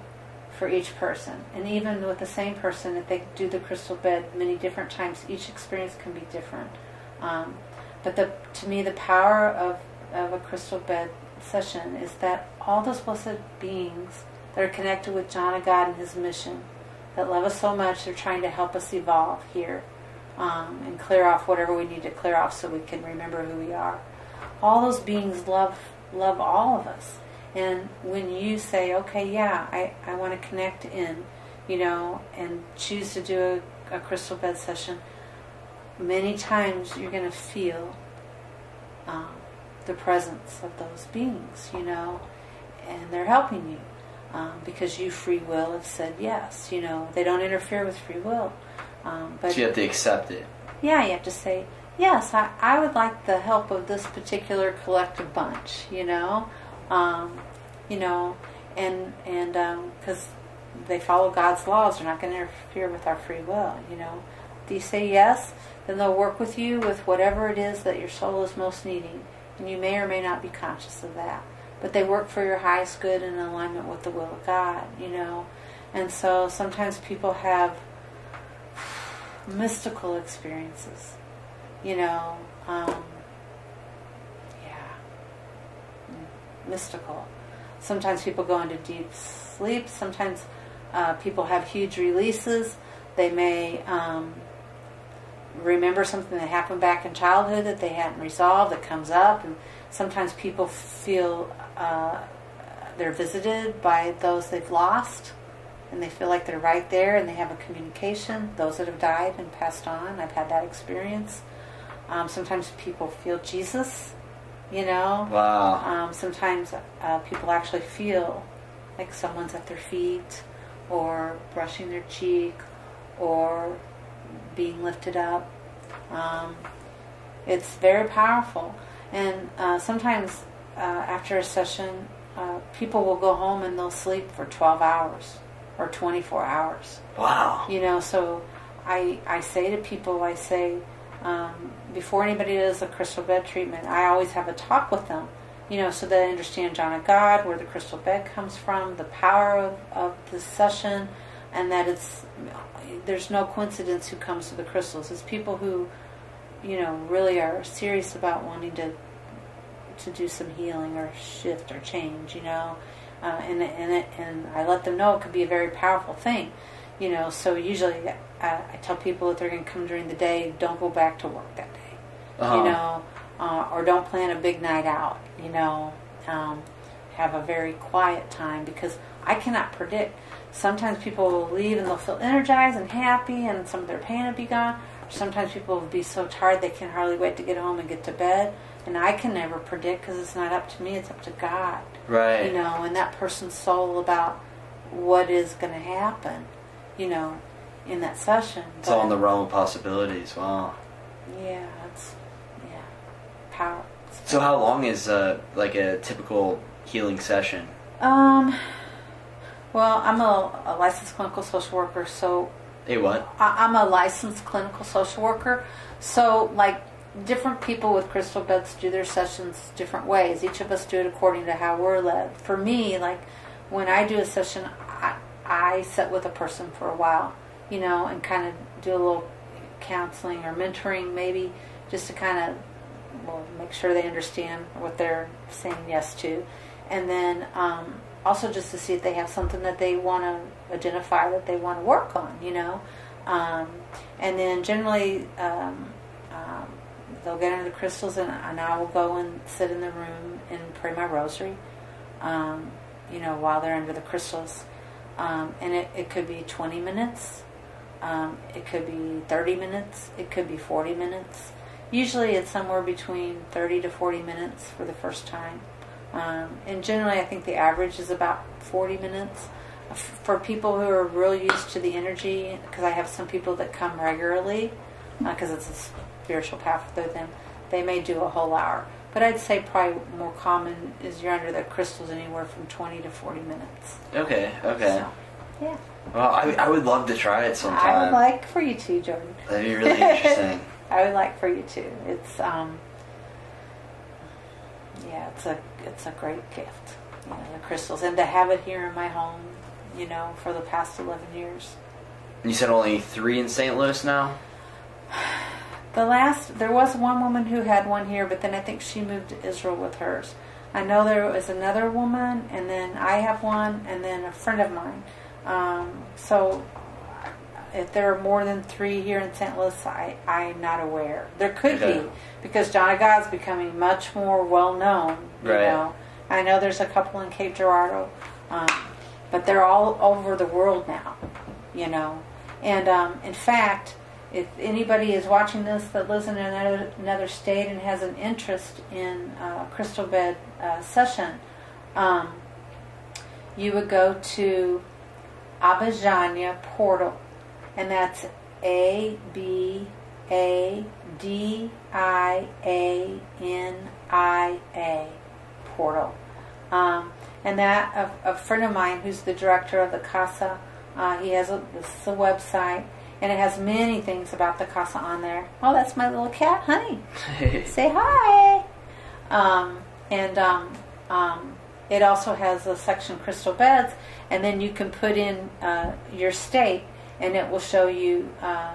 for each person. And even with the same person, if they do the crystal bed many different times, each experience can be different. Um, but the, to me, the power of, of a crystal bed session is that all those blessed beings that are connected with John of God and his mission, that love us so much, they're trying to help us evolve here um, and clear off whatever we need to clear off so we can remember who we are. All those beings love love all of us. And when you say, okay, yeah, I, I want to connect in, you know, and choose to do a, a crystal bed session, many times you're going to feel um, the presence of those beings, you know, and they're helping you. Um, because you free will have said yes, you know, they don't interfere with free will. Um, but so you have to accept it. Yeah, you have to say, yes, I, I would like the help of this particular collective bunch, you know um, you know, and and because um, they follow God's laws, they're not going to interfere with our free will. You know, if you say yes, then they'll work with you with whatever it is that your soul is most needing, and you may or may not be conscious of that. But they work for your highest good in alignment with the will of God. You know, and so sometimes people have mystical experiences. You know, um, yeah, mystical. Sometimes people go into deep sleep. Sometimes uh, people have huge releases. They may um, remember something that happened back in childhood that they hadn't resolved that comes up. And sometimes people feel uh, they're visited by those they've lost and they feel like they're right there and they have a communication. Those that have died and passed on, I've had that experience. Um, sometimes people feel Jesus, you know. Wow. Um, sometimes uh, people actually feel like someone's at their feet or brushing their cheek or being lifted up. Um, it's very powerful. And uh, sometimes uh, after a session, uh, people will go home and they'll sleep for 12 hours or 24 hours. Wow. You know, so I, I say to people, I say, um, before anybody does a crystal bed treatment, I always have a talk with them, you know, so they understand John of God, where the crystal bed comes from, the power of, of the session, and that it's, there's no coincidence who comes to the crystals. It's people who, you know, really are serious about wanting to, to do some healing or shift or change, you know. Uh, and and it, and I let them know it could be a very powerful thing, you know. So usually uh, I tell people if they're going to come during the day, don't go back to work that day, Uh-huh. you know, uh, or don't plan a big night out, you know. Um, have a very quiet time because I cannot predict. Sometimes people will leave and they'll feel energized and happy, and some of their pain will be gone. Sometimes people will be so tired they can hardly wait to get home and get to bed. And I can never predict because it's not up to me; it's up to God Right. you know, and that person's soul about what is going to happen, you know, in that session. It's all in the realm of possibilities. Wow. Yeah, it's yeah, power. So how long is uh, like a typical healing session? Um, well, I'm a, a licensed clinical social worker, so Hey, what? I, I'm a licensed clinical social worker. So, like, different people with crystal beds do their sessions different ways. Each of us do it according to how we're led. For me, like, when I do a session, I, I sit with a person for a while, you know, and kind of do a little counseling or mentoring, maybe, just to kind of well, make sure they understand what they're saying yes to. And then um, also just to see if they have something that they want to identify that they want to work on, you know. Um, and then generally, um, um, they'll get under the crystals, and, and I will go and sit in the room and pray my rosary, um, you know, while they're under the crystals. Um, and it, it could be 20 minutes, um, it could be 30 minutes, it could be 40 minutes. Usually it's somewhere between 30 to 40 minutes for the first time. Um, and generally, I think the average is about 40 minutes. For people who are real used to the energy, because I have some people that come regularly, because it's a spiritual path for them, they may do a whole hour. But I'd say probably more common is you're under the crystals anywhere from 20 to 40 minutes. Okay. Okay. So, yeah. Well, I, I would love to try it sometime. I would like for you to, Jordan. That'd be really interesting. [laughs] I would like for you to. It's um, yeah, it's a it's a great gift. You know, the crystals, and to have it here in my home, you know, for the past eleven years. you said only three in St. Louis now. [sighs] [sighs] [sighs] The last, there was one woman who had one here, but then I think she moved to Israel with hers. I know there was another woman, and then I have one, and then a friend of mine. Um, so, if there are more than three here in St. Louis, I, I'm not aware. There could Okay. be, because John of God's becoming much more well known. You Right. know, I know there's a couple in Cape Girardeau, um, but they're all over the world now. You know, and um, in fact, if anybody is watching this that lives in another, another state and has an interest in uh, crystal bed uh, session, um, you would go to Abadiania Portal, and that's A B A D I A N I A Portal. Um, and that a, a friend of mine who's the director of the Casa, uh, he has a, this is a website, and it has many things about the Casa on there. Oh, that's my little cat, honey. [laughs] Say hi. Um, and um, um, it also has a section crystal beds, and then you can put in uh, your state, and it will show you uh,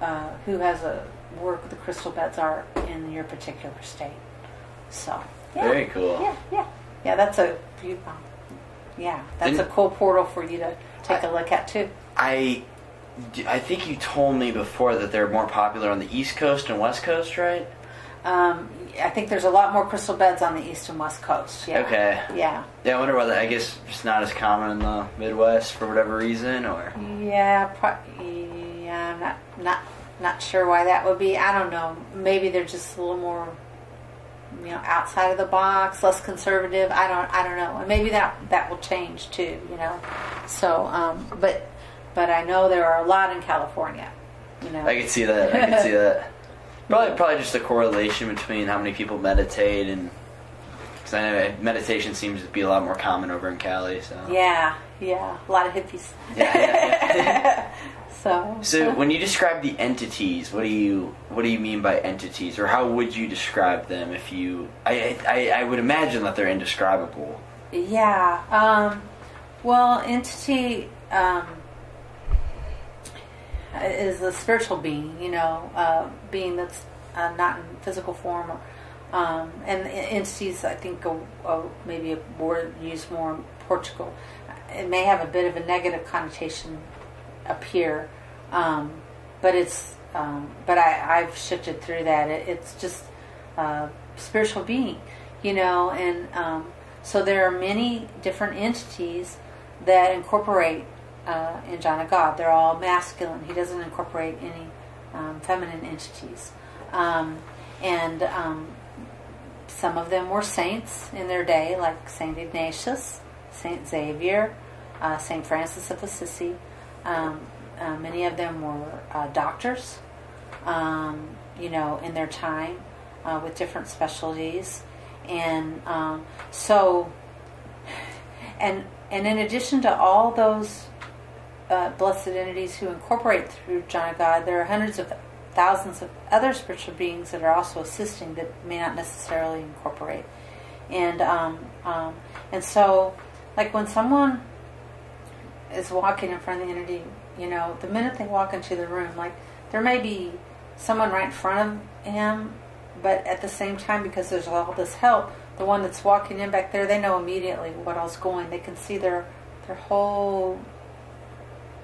uh, who has a where the crystal beds are in your particular state. So yeah. Very cool. Yeah, yeah, yeah. That's a you, um, yeah. That's And- a cool portal for you to take a look at too. I, I think you told me before that they're more popular on the East Coast and West Coast, right? Um, I think there's a lot more crystal beds on the east and west coast. Yeah. Okay. Yeah. Yeah, I wonder why that. I guess it's not as common in the Midwest for whatever reason, or Yeah. Pro- yeah. I'm not not not sure why that would be. I don't know. Maybe they're just a little more, you know, outside of the box, less conservative. I don't. I don't know. And maybe that that will change too. You know. So, um, but but I know there are a lot in California. You know. I could see that. I could see that. [laughs] Probably, probably just a correlation between how many people meditate and. Because I know meditation seems to be a lot more common over in Cali. So. Yeah, yeah, a lot of hippies. Yeah, yeah, yeah. [laughs] so, So when you describe the entities, what do you what do you mean by entities, or how would you describe them if you? I I, I would imagine that they're indescribable. yeah, um, well, entity um, is a spiritual being, you know, uh, being that's uh, not in physical form. Or, um, and entities, I think, a, a, maybe a word used more in Portugal. It may have a bit of a negative connotation up here, um, but it's um, but I, I've shifted through that. It, it's just a spiritual being, you know, and um, so there are many different entities that incorporate uh, in John of God. They're all masculine. He doesn't incorporate any um, feminine entities, um, and um, some of them were saints in their day, like Saint Ignatius, Saint Xavier, uh, Saint Francis of Assisi. Um, uh, many of them were uh, doctors, um, you know, in their time uh, with different specialties, and um, so, [sighs] and and in addition to all those uh, blessed entities who incorporate through John God, there are hundreds of thousands of other spiritual beings that are also assisting that may not necessarily incorporate, and um, um, and so, like when someone is walking in front of the entity, you know, the minute they walk into the room, like there may be someone right in front of him, but at the same time, because there's all this help, the one that's walking in back there, they know immediately what all's going. They can see their their whole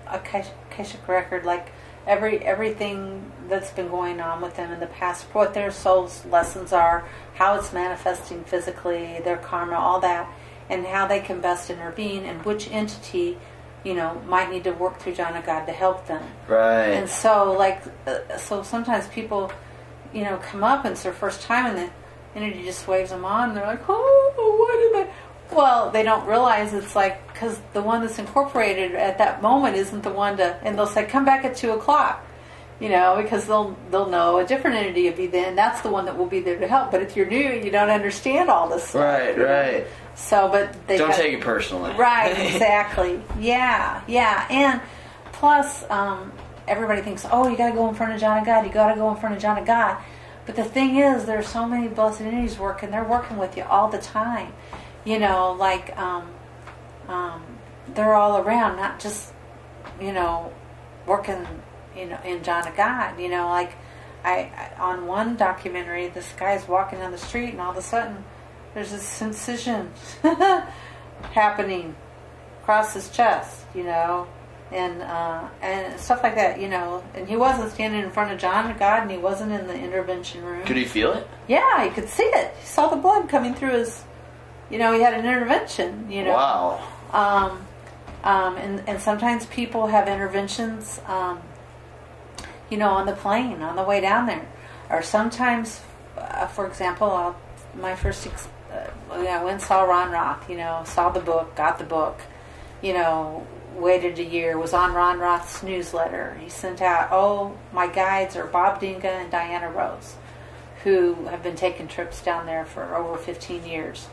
Akashic record, like every everything that's been going on with them in the past, what their soul's lessons are, how it's manifesting physically, their karma, all that, and how they can best intervene, and which entity, you know, might need to work through John of God to help them. Right. And so, like, uh, so sometimes people, you know, come up and it's their first time, and the entity just waves them on. And they're like, "Oh, what am I?" Well, they don't realize it's like because the one that's incorporated at that moment isn't the one to, and they'll say, "Come back at two o'clock," you know, because they'll they'll know a different entity will be then. That's the one that will be there to help. But if you're new, you don't understand all this. Stuff, Right, you know? right. So, but they Don't got- take it personally. Right, [laughs] exactly. yeah, yeah. And plus, um, everybody thinks, oh, you got to go in front of John of God. You got to go in front of John of God. But the thing is, there's so many blessed entities working. They're working with you all the time. You know, like um, um, they're all around, not just you know working. You know, in John of God. You know, like I, I on one documentary, this guy's walking down the street, and all of a sudden, there's this incision [laughs] happening across his chest, you know, and uh, and stuff like that, you know. And he wasn't standing in front of John of God, and he wasn't in the intervention room. Could he feel it? Yeah, he could see it. He saw the blood coming through his. You know, he had an intervention. You know. Wow. Um, um, and and sometimes people have interventions. Um, you know, on the plane on the way down there, or sometimes, uh, for example, I'll, my first. Ex- uh, I went and saw Ron Roth. You know, saw the book, got the book. You know, waited a year. Was on Ron Roth's newsletter. He sent out. Oh, my guides are Bob Dinga and Diana Rose, who have been taking trips down there for over 15 years,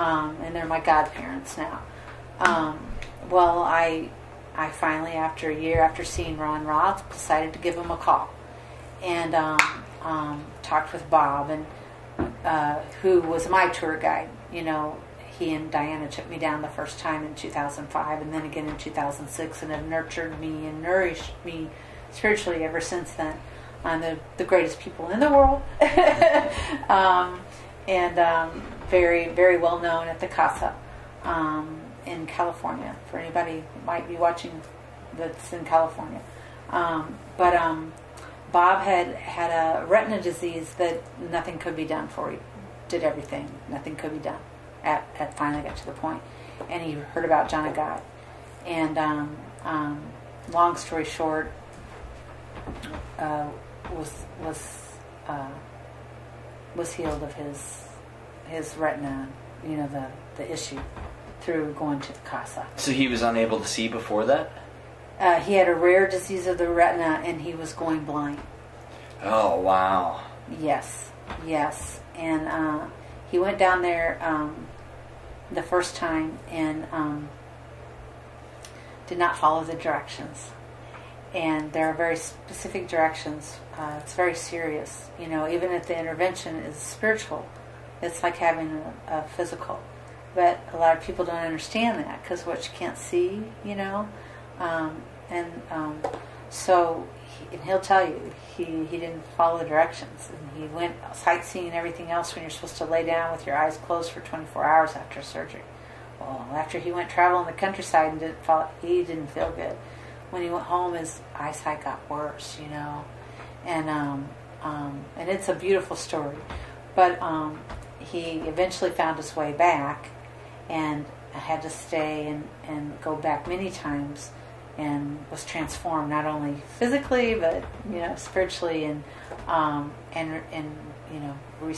um, and they're my godparents now. Um, well, I, I finally, after a year after seeing Ron Roth, decided to give him a call, and um, um, talked with Bob, and uh, who was my tour guide. You know, he and Diana took me down the first time in 2005, and then again in 2006, and have nurtured me and nourished me spiritually ever since then. I'm the, the greatest people in the world, [laughs] um, and um, very very well known at the Casa um, in California. For anybody who might be watching that's in California, um, but um, Bob had had a retina disease that nothing could be done for. He did everything, nothing could be done. At, at finally got to the point, and he heard about John of God, and um, um, long story short, uh, was was uh, was healed of his his retina, you know the the issue through going to the casa. So he was unable to see before that. Uh, he had a rare disease of the retina, and he was going blind. Oh wow! Yes, yes, and uh, he went down there um, the first time and um, did not follow the directions. And there are very specific directions. Uh, it's very serious. You know, even if the intervention is spiritual, it's like having a, physical. But a lot of people don't understand that because what you can't see, you know. Um, and um, so, he, and he'll tell you, he, he didn't follow the directions. And he went sightseeing and everything else when you're supposed to lay down with your eyes closed for 24 hours after surgery. Well, after he went travel in the countryside and didn't follow, he didn't feel good when he went home, his eyesight got worse, you know, and um, um, and it's a beautiful story. But um, he eventually found his way back, and had to stay and, and go back many times, and was transformed not only physically but you know spiritually, and um, and and you know re-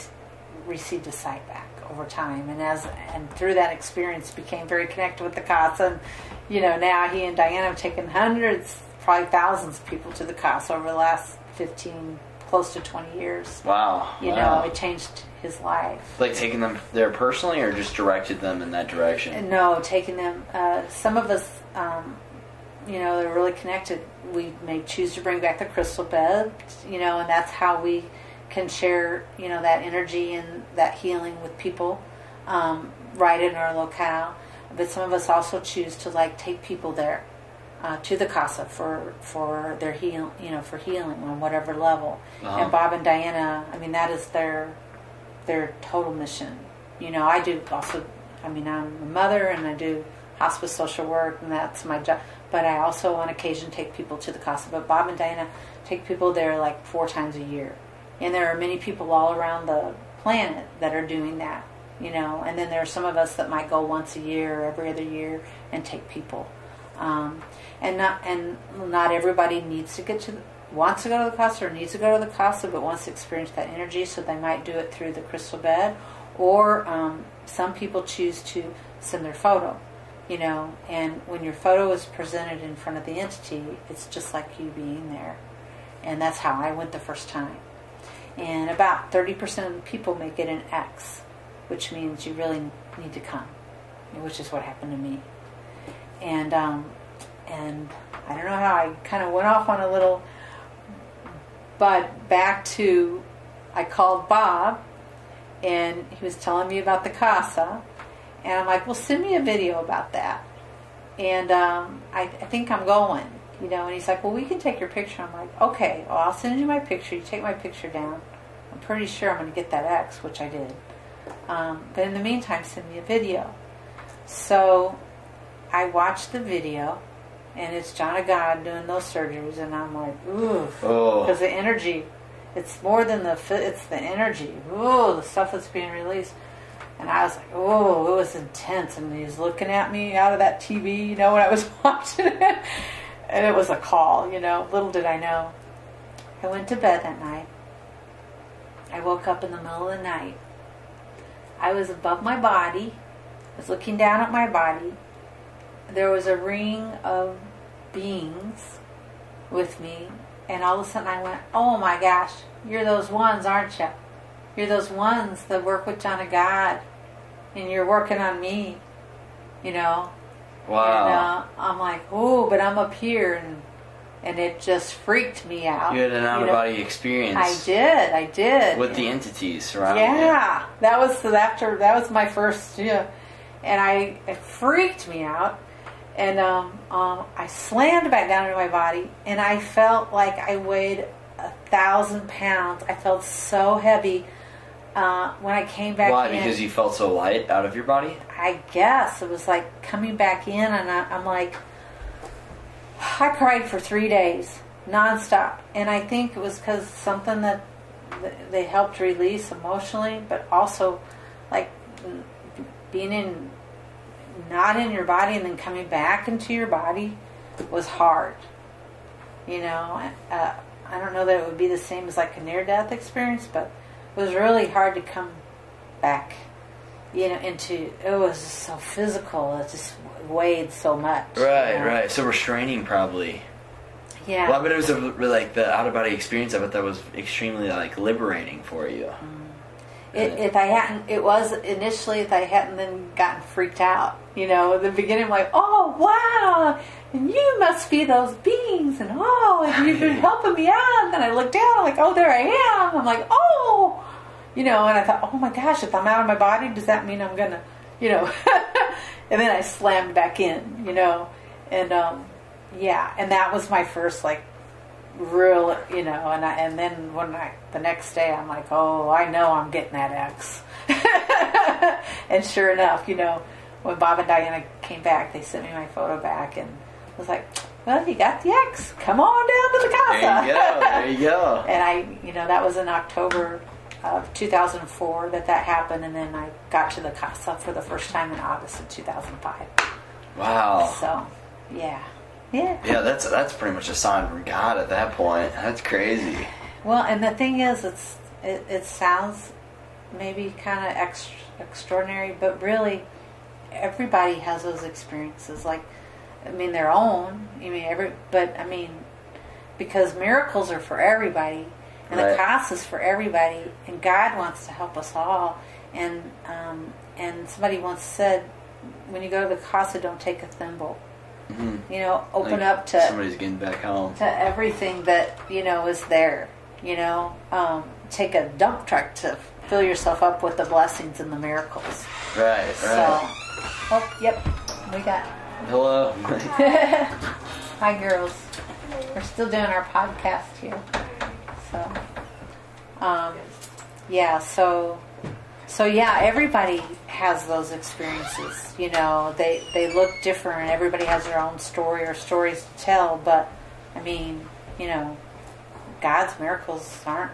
received his sight back over time and as and through that experience became very connected with the casa and you know now he and diana have taken hundreds probably thousands of people to the casa over the last 15 close to 20 years Wow! you wow. know it changed his life like taking them there personally, or just directed them in that direction. no taking them uh, some of us um, you know they're really connected we may choose to bring back the crystal bed you know and that's how we can share you know that energy and that healing with people um, right in our locale but some of us also choose to like take people there uh, to the casa for for their heal you know for healing on whatever level Uh-huh. and bob and diana i mean that is their their total mission. You know i do also i mean i'm a mother and i do hospice social work and that's my job but i also on occasion take people to the casa but bob and diana take people there like four times a year. And there are many people all around the planet that are doing that you know and then there are some of us that might go once a year or every other year and take people. Um, and not and not everybody needs to get to wants to go to the casa or needs to go to the casa but wants to experience that energy so they might do it through the crystal bed. Or um, some people choose to send their photo you know? And when your photo is presented in front of the entity it's just like you being there. And that's how i went the first time. And about 30% of the people may get an X, which means you really need to come, which is what happened to me. And um, and I don't know how I kind of went off on a little, but back to I called Bob, and he was telling me about the casa, and I'm like, well, send me a video about that. And um, I, I think I'm going, you know. And he's like, well, we can take your picture. I'm like, okay, well, I'll send you my picture. You take my picture down. I'm pretty sure I'm going to get that X, which I did. Um, but in the meantime, send me a video. So I watched the video, and it's John of God doing those surgeries, and I'm like, ooh, Oh. because the energy, it's more than the it's the energy. Ooh, the stuff that's being released. And I was like, oh, it was intense. And he was looking at me out of that TV, you know, when I was [laughs] watching it. And it was a call, you know. Little did I know. I went to bed that night. I woke up in the middle of the night. I was above my body. I was looking down at my body. There was a ring of beings with me. And all of a sudden I went, oh my gosh, you're those ones, aren't you? You're those ones that work with John of God. And you're working on me, you know. Wow! And uh, I'm like, oh, but I'm up here, and and it just freaked me out. you had an out of body experience. I did, I did. With the entities you. yeah, that was after that was my first yeah, and I it freaked me out, and um, um, I slammed back down into my body, and I felt like I weighed a thousand pounds. I felt so heavy uh, when I came back Why? in. Because you felt so light out of your body? I guess it was like coming back in, and I, I'm like, I cried for three days nonstop, and I think it was because something that they helped release emotionally, but also like being in not in your body and then coming back into your body was hard. You know, uh, I don't know that it would be the same as like a near death experience, but it was really hard to come back you know, into it was so physical. It just weighed so much. you Right, know? right. So restraining probably. Yeah. Well, I bet it was a, like the out of body experience. I bet that was extremely like liberating for you. It, if I hadn't, it was initially if I hadn't then gotten freaked out. You know, in the beginning, I'm like, oh wow, and you must be those beings, and oh, and you've been [laughs] helping me out. And then I look down, I'm like, oh, there I am. I'm like, oh, you know, and I thought, oh my gosh, if I'm out of my body, does that mean I'm gonna, you know? [laughs] and then I slammed back in, you know, and um, yeah, and that was my first like real, you know, and I, and then when I the next day I'm like, oh, I know I'm getting that X, [laughs] and sure enough, you know, when Bob and Diana came back, they sent me my photo back, and I was like, well, you got the X, come on down to the casa. There you go. There you go. [laughs] and I, you know, that was in October of 2004 that that happened, and then I got to the casa for the first time in August of 2005. Wow. So, yeah, yeah. Yeah, that's that's pretty much a sign from God at that point. That's crazy. Well, and the thing is, it's it, it sounds maybe kind of ex- extraordinary, but really, everybody has those experiences. Like, I mean, their own. I mean, every, but I mean, because miracles are for everybody, and Right. the casa is for everybody, and God wants to help us all. And um, and somebody once said, when you go to the casa, don't take a thimble. Mhm. You know, open Like, up to somebody's getting back home. to everything that you know is there. You know, um, take a dump truck to fill yourself up with the blessings and the miracles. Right, right. So, oh, yep, we got. Hello. [laughs] Hi, girls. We're still doing our podcast here. So, um, yeah. So, so yeah, everybody has those experiences. You know, they they look different. Everybody has their own story or stories to tell. But I mean, you know, God's miracles aren't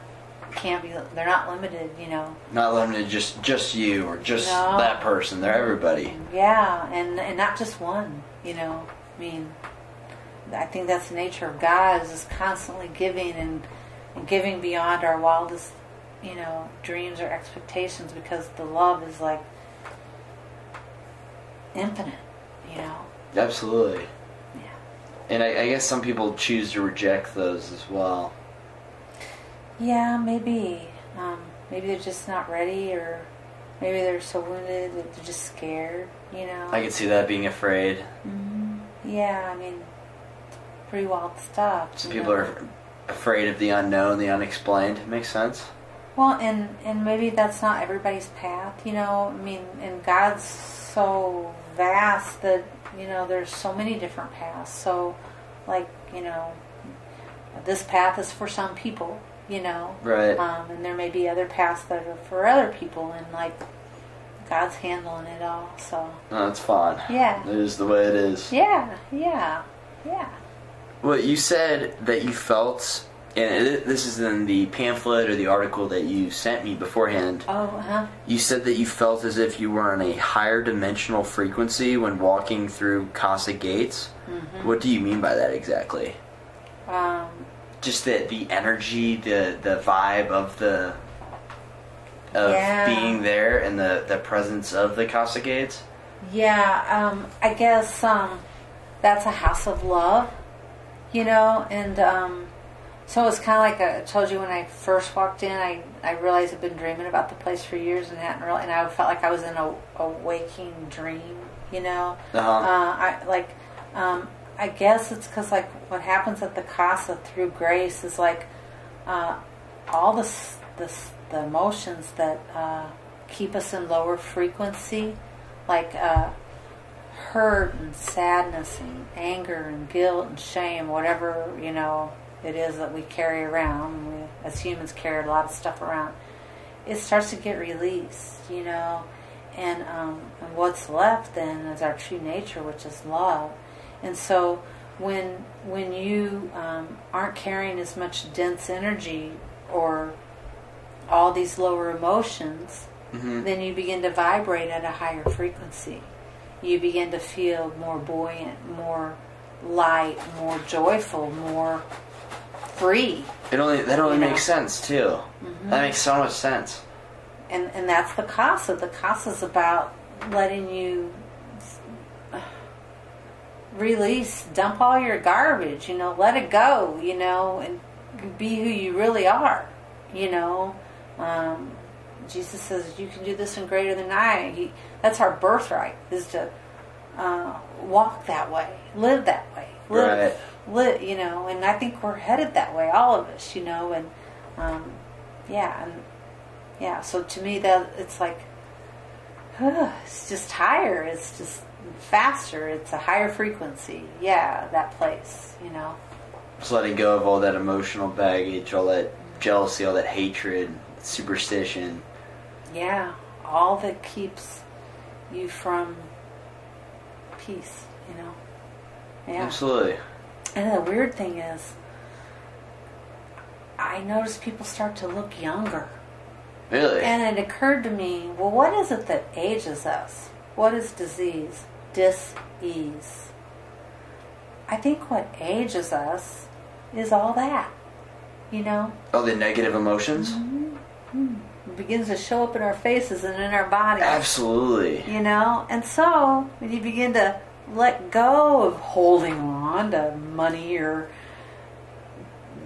can't be. They're not limited. You know. Not limited just just you or just No. that person. They're everybody. Yeah, and and not just one. You know, I mean, I think that's the nature of God is just constantly giving and, and giving beyond our wildest, you know, dreams or expectations because the love is like infinite. You know. Absolutely. Yeah. And I, I guess some people choose to reject those as well. Yeah, maybe. Um, maybe they're just not ready, or maybe they're so wounded that they're just scared. You know. I could see that being afraid. Mhm. Yeah, I mean, pretty wild stuff. Some people know. are afraid of the unknown, the unexplained. Makes sense. Well, and and maybe that's not everybody's path, you know. I mean, and God's so vast that you know there's so many different paths. So, like you know, this path is for some people, you know, Right. um, and there may be other paths that are for other people, and like God's handling it all. So, No, that's fine. Yeah. It is the way it is. yeah, yeah, yeah. Well, you said that you felt, and this is in the pamphlet or the article that you sent me beforehand. Oh, huh. You said that you felt as if you were on a higher dimensional frequency when walking through Casa Gates. Mm-hmm. What do you mean by that exactly? Um, Just that the energy, the the vibe of the of Yeah. being there and the the presence of the Casa Gates. Yeah, um, I guess um, that's a house of love, you know, and um, so it's kind of like I told you when I first walked in. I, I realized I've been dreaming about the place for years and hadn't really, and I felt like I was in a, a waking dream, you know. Uh-huh. Uh, I like, um, I guess it's because like what happens at the casa through grace is like uh, all the s- the the emotions that uh, keep us in lower frequency, like uh, hurt and sadness and anger and guilt and shame, whatever you know it is that we carry around. We, as humans, carry a lot of stuff around. It starts to get released, you know, and um, and what's left then is our true nature, which is love. And so when when you um, aren't carrying as much dense energy or all these lower emotions, Mhm. then you begin to vibrate at a higher frequency. You begin to feel more buoyant, more light, more joyful, more free. It only that only You know. makes sense too. That makes so much sense. And and that's the casa. The casa is about letting you [sighs] release, dump all your garbage, you know, let it go, you know, and be who you really are, you know. Um, Jesus says, "You can do this and greater than I." He, that's our birthright is to uh, walk that way, live that way, live, live, you know. And I think we're headed that way, all of us, you know. And um, yeah, and yeah. So to me, that it's like [sighs] it's just higher. It's just faster. It's a higher frequency. Yeah, that place, you know. Just letting go of all that emotional baggage, all that jealousy, all that hatred, superstition. Yeah, all that keeps you from peace, you know. Yeah. Absolutely. And the weird thing is, I notice people start to look younger. Really? And it occurred to me, well, what is it that ages us? What is disease? Dis-ease. I think what ages us is all that, you know? all the negative emotions? Mm-hmm. It begins to show up in our faces and in our bodies. Absolutely. You know? And so, when you begin to let go of holding on to money or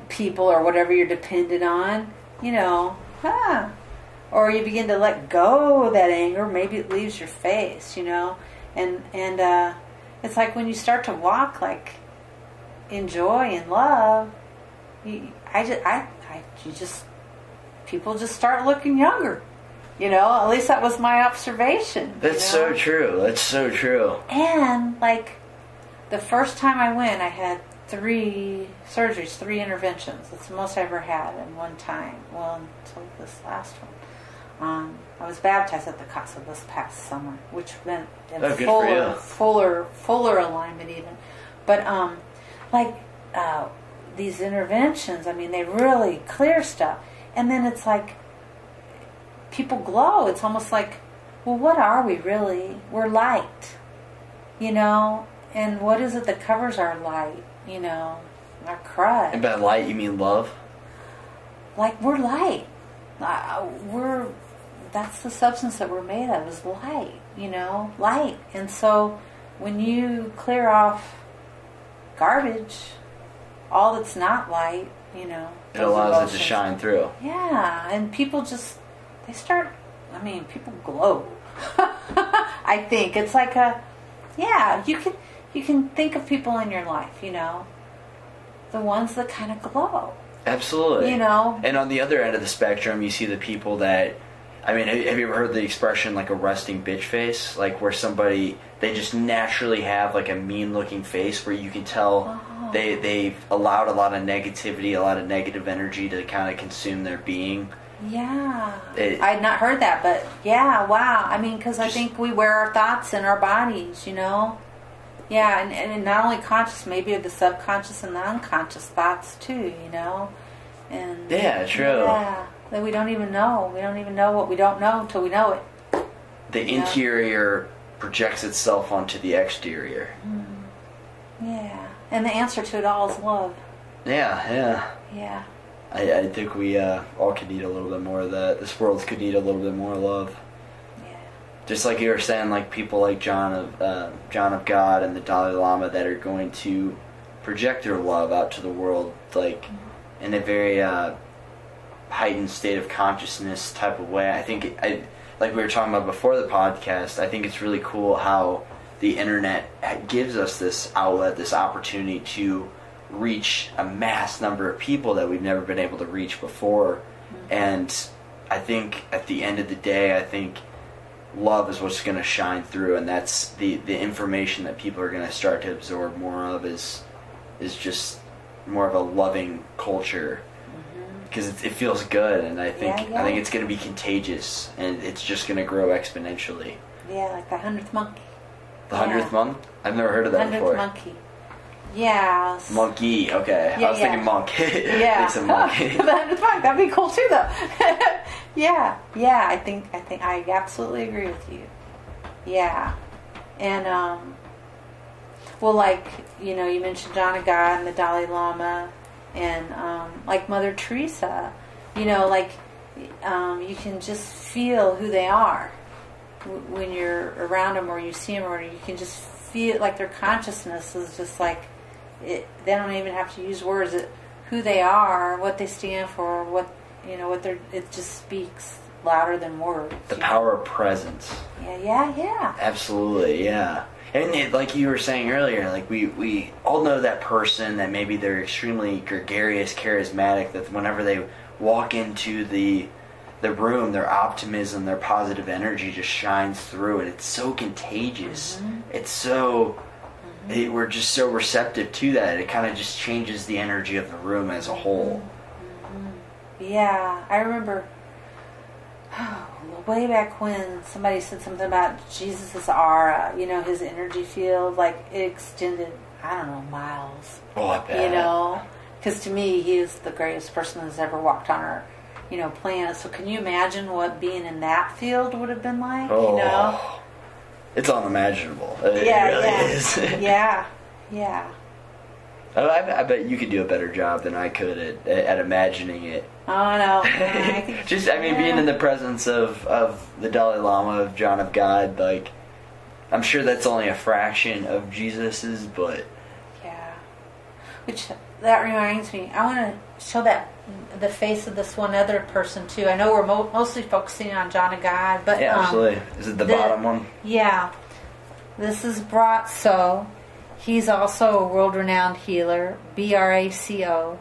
people or whatever you're dependent on, you know, huh? Or you begin to let go of that anger, maybe it leaves your face, you know? And, and, uh, it's like when you start to walk like in joy and love, you, I just, I, I, you just, people just start looking younger. You know, at least that was my observation. That's you know? so true. That's so true. And like the first time I went, I had three surgeries, three interventions. That's the most I ever had in one time. Well, until this last one. Um, I was baptized at the Casa this past summer, which meant Oh, fuller, fuller, fuller alignment even. But um, like uh, these interventions, I mean, they really clear stuff. And then it's like people glow. It's almost like, well, what are we really? We're light, you know. And what is it that covers our light? You know, our crud. And by light, you mean love? like we're light. Uh, we're that's the substance that we're made of is light. You know, light. And so when you clear off garbage, all that's not light, you know, It allows it to shine through. Yeah, and people just they start. I mean, people glow. [laughs] I think it's like a yeah. You can you can think of people in your life. You know, the ones that kind of glow. Absolutely. You know, And on the other end of the spectrum, you see the people that, I mean, have you ever heard the expression like a resting bitch face? Like where somebody they just naturally have like a mean looking face where you can tell Oh. they they've allowed a lot of negativity, a lot of negative energy to kind of consume their being. Yeah. It- I'd not heard that, but yeah, wow. I mean, because I think we wear our thoughts in our bodies. You know. Yeah, and, and not only conscious, maybe the subconscious and the unconscious thoughts too. You know, and Yeah, true. Yeah, that we don't even know. We don't even know what we don't know until we know it. The Yeah. interior projects itself onto the exterior. Mm-hmm. Yeah, and the answer to it all is love. Yeah, yeah. Yeah, I, I think we uh, all could need a little bit more of that. This world could need a little bit more love. yeah, just like you were saying, like people like John of uh, John of God and the Dalai Lama that are going to project their love out to the world, like in a very uh, heightened state of consciousness type of way. I think, it, I like we were talking about before the podcast. I think it's really cool how the internet gives us this outlet, this opportunity to reach a mass number of people that we've never been able to reach before. And I think at the end of the day, I think love is what's going to shine through, and that's the the information that people are going to start to absorb more of is is just more of a loving culture because it, it feels good, and I think Mm-hmm. Yeah, I think it's going to be contagious, and it's just going to grow exponentially. Yeah, like the hundredth monkey. The Yeah. hundredth month? I've never heard of that Hundredth before. monkey. [laughs] Yeah. Monkey. [laughs] Okay, Yeah, I was yeah. thinking monk. Yeah. it's a monkey. That'd be cool too, though. [laughs] yeah. Yeah. I think. I think. I absolutely agree with you. Yeah. And um. Well, like you know, you mentioned John of God and the Dalai Lama, and um, like Mother Teresa. You know, like um, you can just feel who they are when you're around them, or you see them, or you can just feel like their consciousness is just like it, they don't even have to use words. It, who they are, what they stand for, what you know, what they're. It just speaks louder than words. the you know? power of presence. Yeah, yeah, yeah. Absolutely, yeah. And it, like you were saying earlier, like we, we all know that person that maybe they're extremely gregarious, charismatic. That whenever they walk into the the room, their optimism, their positive energy just shines through, and it's so contagious. Mm-hmm. It's so it, we're just so receptive to that. It kind of just changes the energy of the room as a whole. Mm-hmm. Yeah, I remember [sighs] way back when somebody said something about Jesus' aura, you know, his energy field, like it extended, I don't know, miles. Oh, I bet. You know, because to me, he is the greatest person that's ever walked on our, you know, planet. So can you imagine what being in that field would have been like? Oh, You know? Oh, it's unimaginable. It yeah, really yeah, is. [laughs] yeah, yeah. Oh, I, I bet you could do a better job than I could at, at imagining it. Oh no, I [laughs] Just, I mean, being in the presence of, of the Dalai Lama, of John of God, like, I'm sure that's only a fraction of Jesus's, but Yeah. Which that reminds me, I want to show that the face of this one other person too. I know we're mo- mostly focusing on John of God, but yeah, um, absolutely. Is it the, the- bottom one? Yeah. This is Braco. He's also a world renowned healer, B R A C O.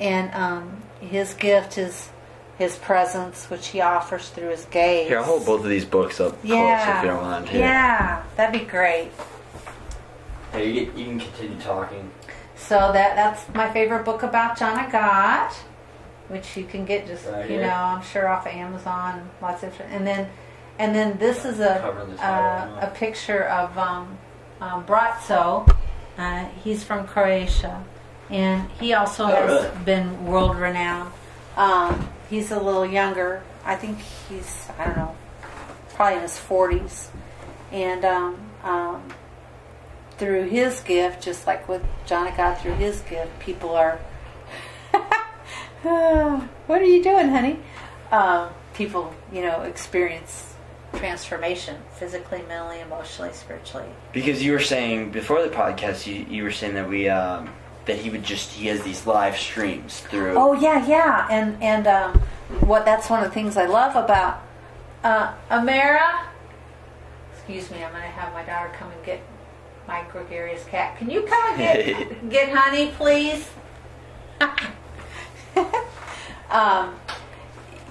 And um, his gift is his presence, which he offers through his gaze. Here, I'll hold both of these books up yeah. close if you don't mind. Here. Yeah, that'd be great. Hey, you, get, you can continue talking. So that that's my favorite book about John of God, which you can get just Right you know I'm sure off of Amazon, lots of and then and then this is a uh, a picture of um, um, Braco. Uh, he's from Croatia, and he also Oh, has really? been world renowned. Um, he's a little younger. I think he's I don't know, probably in his forties, and um, um, through his gift, just like with John of God through his gift, people are. [laughs] [sighs] what are you doing, honey? Um, people, you know, experience transformation physically, mentally, emotionally, spiritually. Because you were saying before the podcast, you, you were saying that we um, that he would just he has these live streams through. Oh yeah, yeah, and and um, what that's one of the things I love about uh, Amara. Excuse me, I'm gonna have my daughter come and get my gregarious cat. Can you come and get [laughs] get honey, please? [laughs] [laughs] um,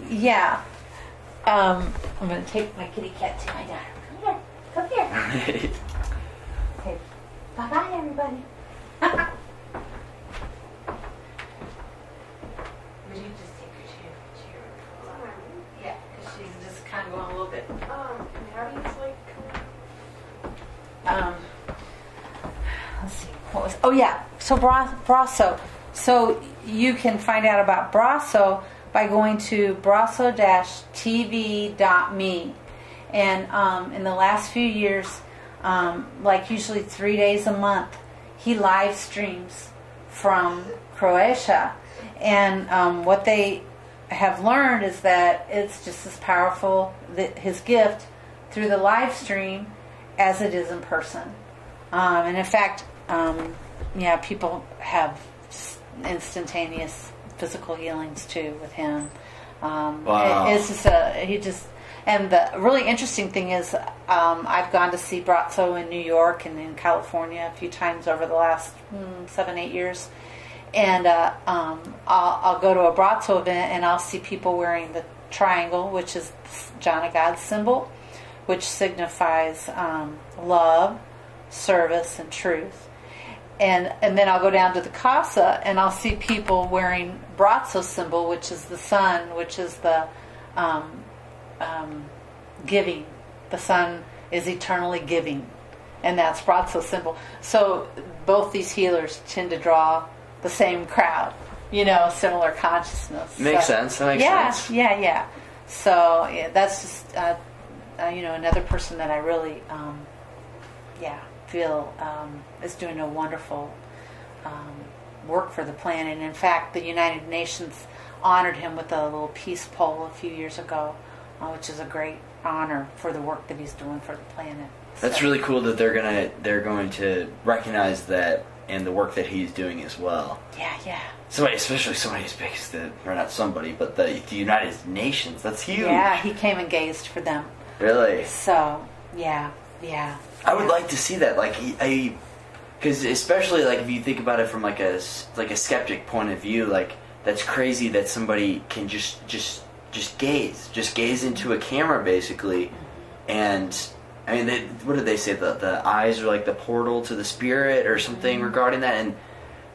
yeah. Um, I'm gonna take my kitty cat to my daughter. Come here, come here. [laughs] Okay, bye bye, everybody. [laughs] Would you just take your chair? chair? Yeah, because she's just kind of going a little bit. Um, how do you like? Um, let's see. What was? Oh yeah. So Bra- Braco. So you can find out about Braco by going to braco-tv.me. And um, in the last few years, um, like usually three days a month, he live streams from Croatia. And um, what they have learned is that it's just as powerful, that his gift, through the live stream as it is in person. Um, and in fact, um, yeah, people have instantaneous physical healings too with him. Um, Wow. it- it's just a he just. And the really interesting thing is, um, I've gone to see Braco in New York and in California a few times over the last mm, seven, eight years. And uh, um, I'll, I'll go to a Braco event and I'll see people wearing the triangle, which is John of God's symbol, which signifies um, love, service, and truth. And and then I'll go down to the casa and I'll see people wearing Braco symbol, which is the sun, which is the um, um, giving. The sun is eternally giving, and that's Braco symbol. So both these healers tend to draw the same crowd, you know, similar consciousness. Makes So- sense. That makes yeah, sense. yeah, yeah. So yeah, that's just uh, uh, you know another person that I really um, yeah feel um, is doing a wonderful um, work for the planet. And in fact, the United Nations honored him with a little peace pole a few years ago, uh, which is a great honor for the work that he's doing for the planet. That's So- really cool that they're gonna they're going to recognize that and the work that he's doing as well. yeah, yeah. Somebody, especially somebody as big as the, or not somebody, but the, the United Nations. That's huge. Yeah, he came and gazed for them. Really. So, yeah, yeah. I would like to see that. Like I, because especially like if you think about it from like a like a skeptic point of view, like that's crazy that somebody can just just just gaze, just gaze into a camera basically, and I mean, they, what did they say? The the eyes are like the portal to the spirit or something regarding that, and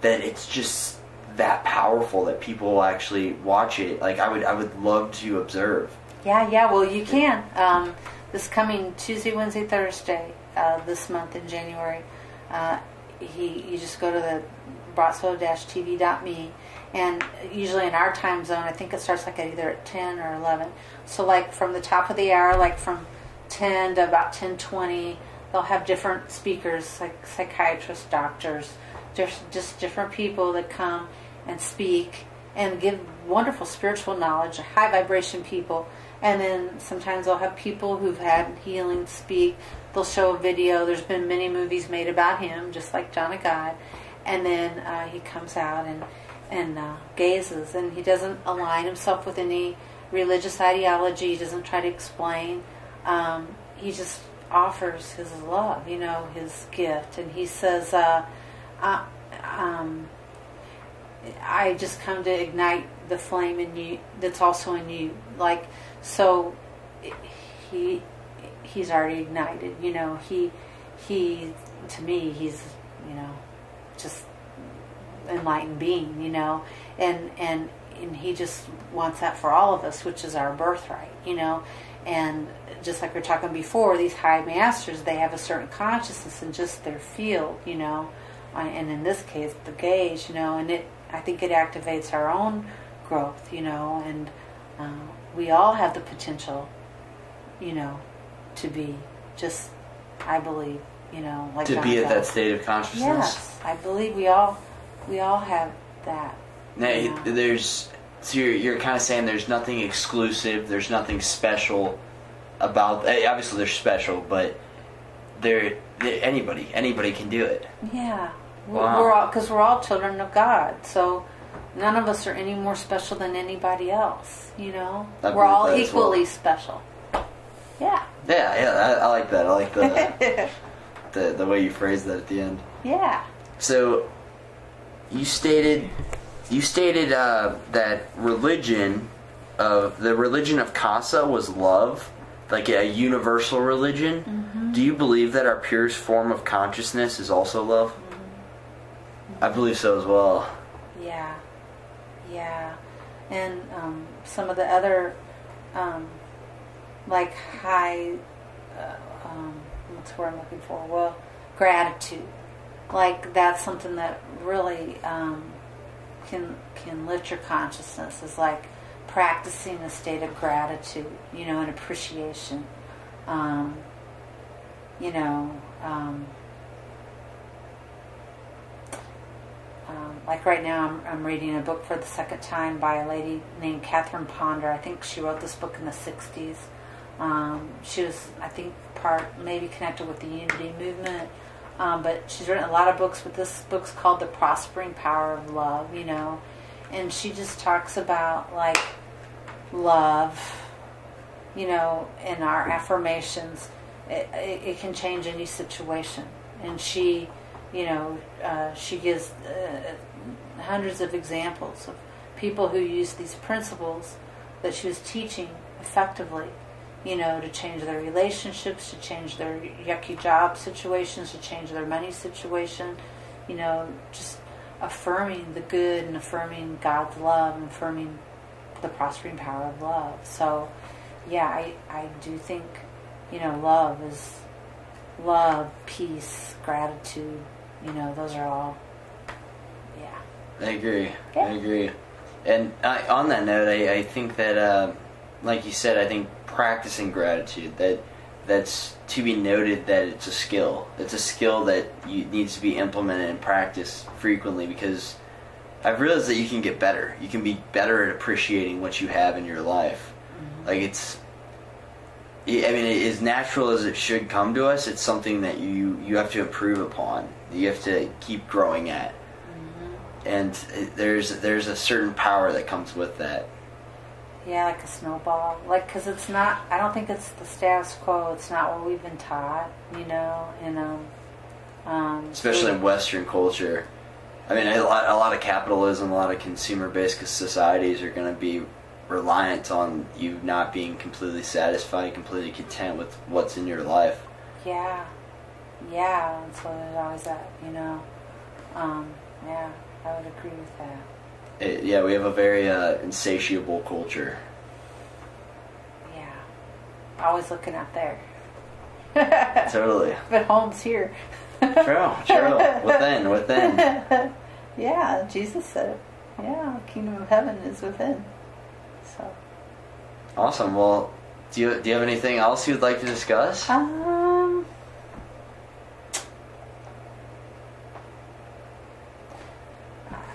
that it's just that powerful that people actually watch it. Like I would I would love to observe. Yeah, yeah. Well, you can. Um, this coming Tuesday, Wednesday, Thursday, uh, this month in January, uh, he you just go to the Braco-TV.me, and usually in our time zone, I think it starts like at either at ten or eleven. So like from the top of the hour, like from ten to about ten twenty, they'll have different speakers, like psychiatrists, doctors, just just different people that come and speak and give wonderful spiritual knowledge, high vibration people. And then sometimes they'll have people who've had healing speak. They'll show a video. There's been many movies made about him, just like John of God. And then uh, he comes out and and uh, gazes, and he doesn't align himself with any religious ideology. He doesn't try to explain. Um, he just offers his love, you know, his gift, and he says, uh, uh, um, I just come to ignite the flame in you that's also in you. Like so, he he's already ignited. You know, he he to me he's you know just enlightened being. You know, and and and he just wants that for all of us, which is our birthright. You know, and just like we are talking before, these high masters they have a certain consciousness in just their field. You know, uh, and in this case, the gaze. You know, and it I think it activates our own growth, you know, and uh, we all have the potential, you know, to be just, I believe, you know, like to John be at that state of consciousness. Yes, I believe we all, we all have that. Now, you know. there's so you're, you're kind of saying there's nothing exclusive, there's nothing special about. eh, Obviously, they're special, but they're, they anybody anybody can do it. Yeah, Wow. we're all because we're all children of God, so none of us are any more special than anybody else. You know, I we're all as well. equally special. Yeah, Yeah, yeah, I, I like that. I like the, [laughs] the the way you phrased that at the end. yeah. So, you stated you stated uh, that religion of the religion of Casa was love, like a universal religion. Mm-hmm. Do you believe that our purest form of consciousness is also love? Mm-hmm. I believe so as well. Yeah, yeah, and um, some of the other, um, like high, uh, um, what's word I'm looking for? Well, gratitude. Like that's something that really um, can can lift your consciousness. Is like practicing a state of gratitude, you know, and appreciation. Um, you know. Um, um, like right now, I'm, I'm reading a book for the second time by a lady named Catherine Ponder. I think she wrote this book in the 60s. Um, she was, I think, part maybe connected with the Unity movement. Um, but she's written a lot of books, but this book's called The Prospering Power of Love, you know. And she just talks about, like, love, you know, in our affirmations. It, it, it can change any situation. And she you know, uh, she gives uh, hundreds of examples of people who use these principles that she was teaching effectively you know, to change their relationships, to change their yucky job situations, to change their money situation, you know, just affirming the good and affirming God's love and affirming the prospering power of love. So, yeah, I, I do think, you know, love is love, peace, gratitude, you know, those are all, yeah. I agree. Yeah. I agree. And I, on that note, I, I think that, uh, like you said, I think practicing gratitude that that's to be noted that it's a skill. It's a skill that you, needs to be implemented and practiced frequently because I've realized that you can get better. You can be better at appreciating what you have in your life. Like it's, I mean, as natural as it should come to us, it's something that you you have to improve upon. You have to keep growing at, and there's there's a certain power that comes with that. Yeah, like a snowball. Like, because it's not, I don't think it's the status quo. It's not what we've been taught, you know, and, um, um, especially in Western culture. I mean, a lot, a lot of capitalism, a lot of consumer-based societies are going to be reliant on you not being completely satisfied, completely content with what's in your life. Yeah, yeah, and so there's always that, you know, um, yeah, I would agree with that. It, yeah, we have a very uh, insatiable culture. Yeah, always looking out there. [laughs] [laughs] Totally. But home's here. True, true. Within, within. [laughs] yeah, Jesus said it. Yeah, the kingdom of heaven is within. So, Awesome. Well, do you do you have anything else you'd like to discuss? um,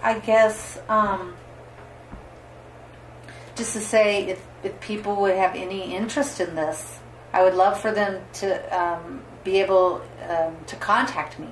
I guess, um, just to say, if, if people would have any interest in this, I would love for them to um, be able um, to contact me.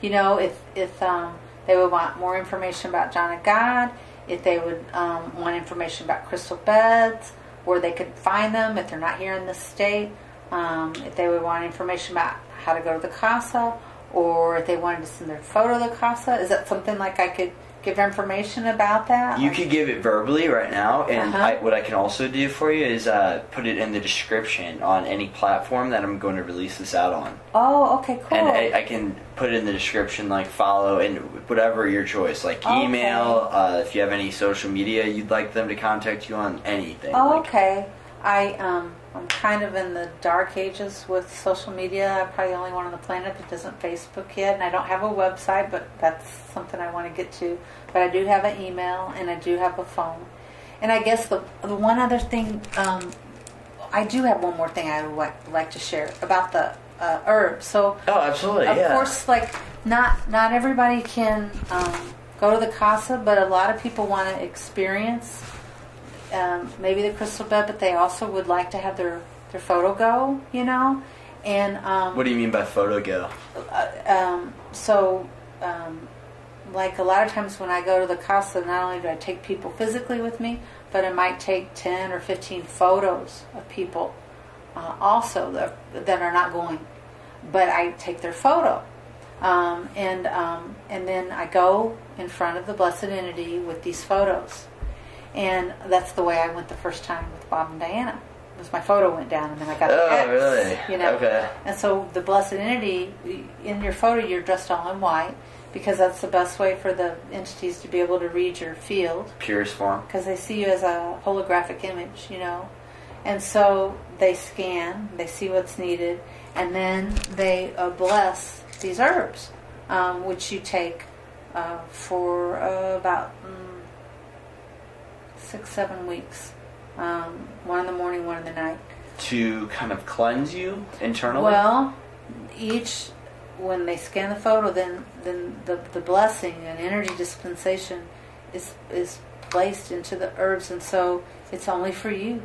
You know, if if um, they would want more information about John of God, if they would um, want information about crystal beds, where they could find them if they're not here in the state, um, if they would want information about how to go to the casa, or if they wanted to send their photo to the casa, is that something like I could give information about that? You Like- could give it verbally right now, and Uh-huh. I, what I can also do for you is uh, put it in the description on any platform that I'm going to release this out on. Oh, okay, cool. And I, I can put it in the description, like follow and whatever your choice, like Okay. email. Uh, if you have any social media you'd like them to contact you on, anything. Oh, like- okay. I um I'm kind of in the dark ages with social media. I'm probably the only one on the planet that doesn't Facebook yet, and I don't have a website, but that's something I want to get to. But I do have an email and I do have a phone. And I guess the the one other thing, um, I do have one more thing I would like, like to share about the uh, herbs. So Oh, absolutely. of yeah. course, like not not everybody can um, go to the casa, but a lot of people want to experience um, maybe the crystal bed, but they also would like to have their their photo go, you know. And um, What do you mean by photo go? uh, um, so, um, like a lot of times when I go to the casa, not only do I take people physically with me, but I might take 10 or 15 photos of people uh, also that, that are not going. But I take their photo. Um, and, um, and then I go in front of the Blessed Entity with these photos. And that's the way I went the first time with Bob and Diana. Was my photo went down, and then I got the Oh, X, really? You know, Okay. and so the Blessed Entity, in your photo, you're dressed all in white because that's the best way for the entities to be able to read your field Purest form. because they see you as a holographic image, you know. And so they scan, they see what's needed, and then they uh, bless these herbs, um, which you take uh, for uh, about mm, six, seven weeks. Um, one in the morning, one in the night. To kind of cleanse you internally? Well, each when they scan the photo, then then the the blessing and energy dispensation is is placed into the herbs, and so it's only for you.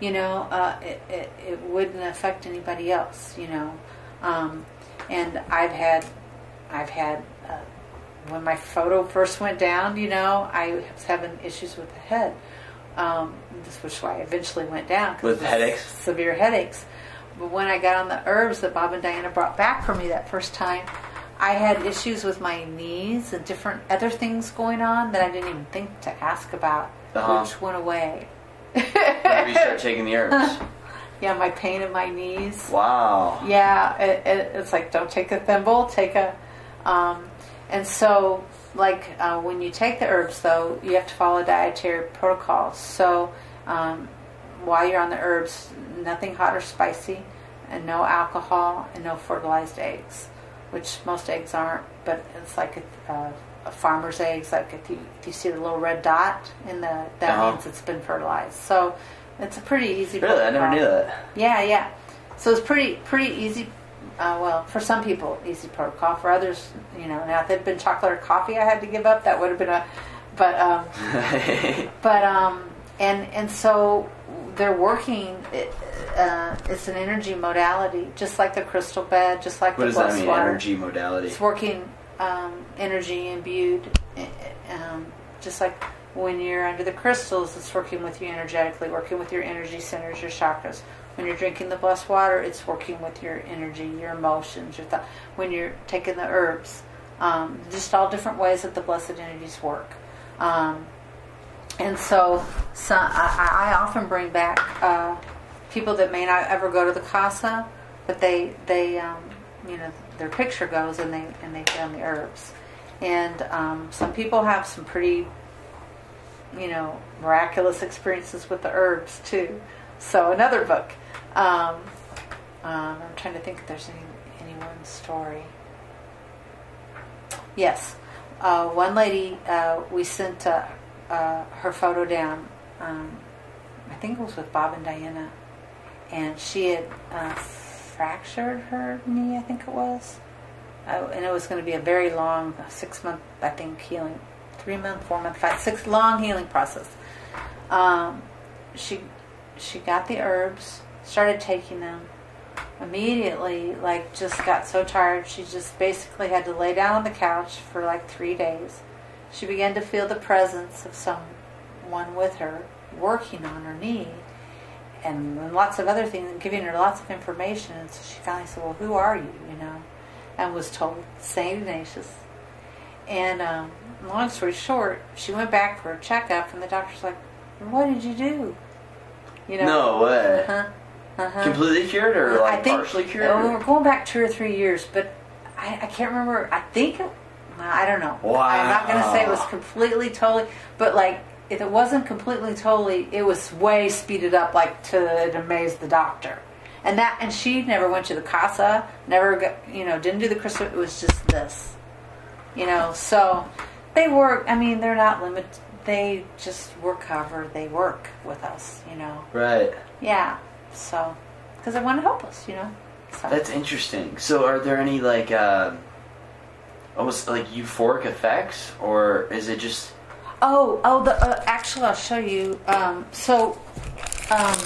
You know, uh, it, it it wouldn't affect anybody else. You know, um, and I've had I've had. When my photo first went down, you know, I was having issues with the head. Um, this was why I eventually went down. With headaches? Severe headaches. But when I got on the herbs that Bob and Diana brought back for me that first time, I had issues with my knees and different other things going on that I didn't even think to ask about, Uh-huh. which went away. Whenever you start [laughs] taking the herbs. yeah, my pain in my knees. Wow. Yeah, it, it, it's like don't take a thimble, take a, um, and so like uh, when you take the herbs though, you have to follow dietary protocols. So um, while you're on the herbs, nothing hot or spicy, and no alcohol, and no fertilized eggs, which most eggs aren't. But it's like a, uh, a farmer's eggs. Like if you if you see the little red dot in the that Uh-huh. means it's been fertilized. So it's a pretty easy. Really, I never knew that. Yeah, yeah. So it's pretty pretty easy. Uh, well, for some people, easy protocol. For others, you know, now if it'd been chocolate or coffee, I had to give up. That would have been a, but um, [laughs] but um, and and so they're working. It, uh, it's an energy modality, just like the crystal bed, just like what the does that mean? water. Energy modality. It's working um, energy imbued, eh, um, just like when you're under the crystals, it's working with you energetically, working with your energy centers, your chakras. When you're drinking the blessed water, it's working with your energy, your emotions, your thought. When you're taking the herbs, um, just all different ways that the blessed energies work. Um, and so, so I, I often bring back uh, people that may not ever go to the casa, but they they um, you know their picture goes and they and they get on the herbs, and um, some people have some pretty you know miraculous experiences with the herbs too. So another book. Um, um, I'm trying to think if there's any one story. Yes, uh, one lady uh, we sent uh, uh, her photo down. Um, I think it was with Bob and Diana, and she had uh, fractured her knee. I think it was, uh, and it was going to be a very long six month, I think, healing, three month, four month, five, six long healing process. Um, she she got the herbs, started taking them. Immediately, like, just got so tired, she just basically had to lay down on the couch for like three days. She began to feel the presence of someone with her working on her knee and lots of other things giving her lots of information. And so she finally said, Well, who are you? You know, and was told St. Ignatius. And um, long story short, she went back for a checkup, and the doctor's like, What did you do? You know, No way. uh-huh, uh-huh. Completely cured or like I think, partially cured? uh, we're going back two or three years, but I, I can't remember. I think I don't know. Wow. I'm not going to say it was completely, totally, but like if it wasn't completely, totally, it was way speeded up, like to it amazed the doctor. And that, and she never went to the casa, never got, you know, didn't do the crystal. It was just this, you know. So they work. I mean, they're not limited. They just work however they work with us, you know. Right. Yeah. So, because they want to help us, you know. So. That's interesting. So, are there any like uh, almost like euphoric effects, or is it just oh, oh. The uh, actually, I'll show you. Um, so, um,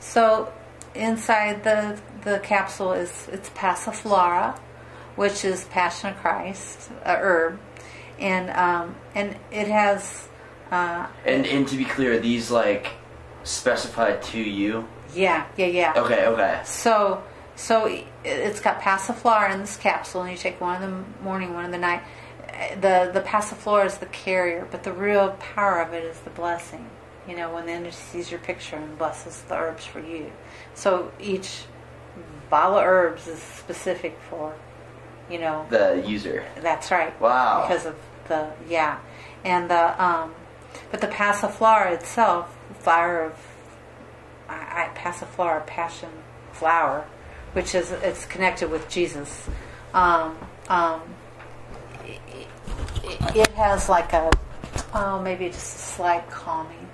so inside the the capsule is it's passiflora, which is Passion of Christ, a herb, and um, and it has. Uh, and and to be clear, these like specified to you? yeah, yeah, yeah. Okay, okay. So, so it- it's got passiflora in this capsule, and you take one in the morning, one in the night. The the passiflora is the carrier, but the real power of it is the blessing. You know, when the entity sees your picture and blesses the herbs for you. So each bottle of herbs is specific for, you know, The user. that's right. Wow. Because of the yeah, and the um, but the passiflora itself, flower of I, I passiflora, passion flower, which is it's connected with Jesus. Um, um, it, it, has like a oh maybe just a slight calming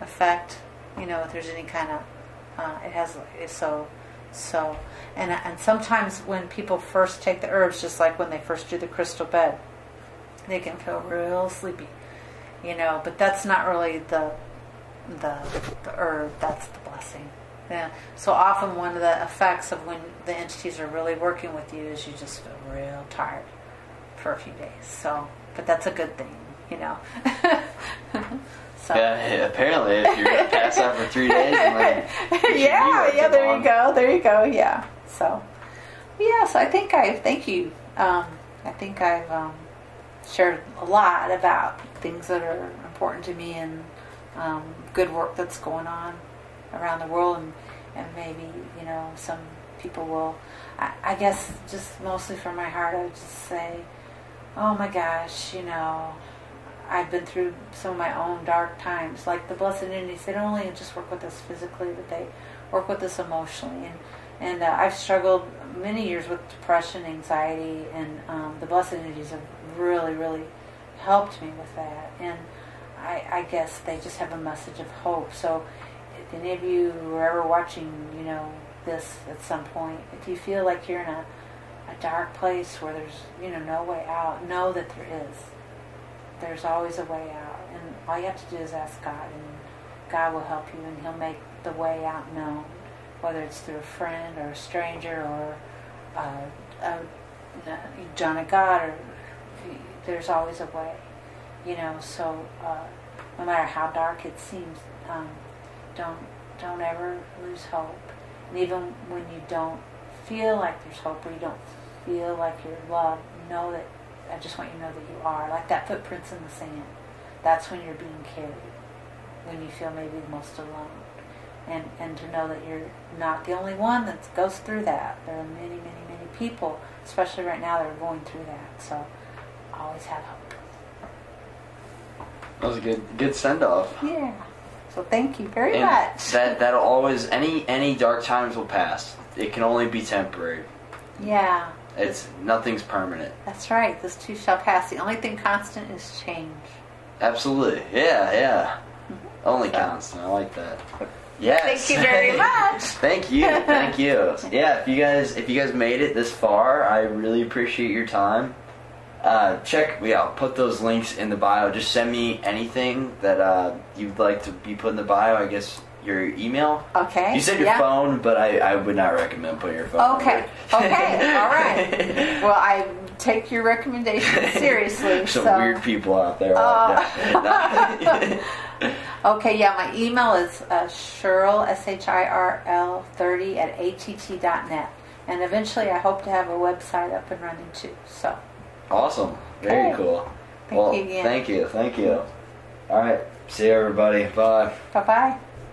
effect. You know, if there's any kind of uh, it has so so and and sometimes when people first take the herbs, just like when they first do the crystal bed, they can feel real sleepy, you know. But that's not really the the the herb. That's the blessing. Yeah. So often one of the effects of when the entities are really working with you is you just feel real tired for a few days. So, but that's a good thing, you know. [laughs] so. Yeah, apparently, if you're gonna pass out for three days, like, you [laughs] should be yeah, yeah. There on. you go. There you go. Yeah. So, yeah. So I think I thank you. Um, I think I've um, shared a lot about things that are important to me and um, good work that's going on. around the world, and, and maybe you know some people will. I, I guess just mostly from my heart, I would just say, oh my gosh, you know, I've been through some of my own dark times. Like the Blessed Entities, they don't only just work with us physically, but they work with us emotionally. And and uh, I've struggled many years with depression, anxiety, and um, the Blessed Entities have really, really helped me with that. And I, I guess they just have a message of hope. So if any of you are ever watching, you know, this at some point, if you feel like you're in a, a dark place where there's, you know, no way out, know that there is. There's always a way out. And all you have to do is ask God, and God will help you, and He'll make the way out known, whether it's through a friend or a stranger or uh, a, John of God, or there's always a way, you know. So uh, no matter how dark it seems, um, don't don't ever lose hope. And even when you don't feel like there's hope or you don't feel like you're loved, know that I just want you to know that you are. Like that footprints in the sand. That's when you're being carried. When you feel maybe the most alone. And and to know that you're not the only one that goes through that. There are many, many, many people, especially right now, that are going through that. So always have hope. That was a good good send off. Yeah. So thank you very And much. that that'll always any any dark times will pass. It can only be temporary. yeah, It's nothing's permanent. that's right. This too shall pass. The only thing constant is change. Absolutely. Yeah, yeah. Mm-hmm. Only constant. I like that. Yes. Thank you very [laughs] much. Thank you. Thank you. [laughs] Yeah, if you guys if you guys made it this far, I really appreciate your time. Uh, check yeah, I'll put those links in the bio. Just send me anything that uh, you'd like to be put in the bio. I guess your email. Okay. You said your yeah. phone, but I, I would not recommend putting your phone. Okay. Okay. All right. [laughs] Well, I take your recommendation seriously. [laughs] Some so. weird people out there. Uh, [laughs] Okay. Yeah. My email is uh, Shirl S H I R L thirty at att.net, and eventually I hope to have a website up and running too. So. Awesome. Very cool. Thank well, you again. thank you. Thank you. All right. See you, everybody. Bye. Bye bye.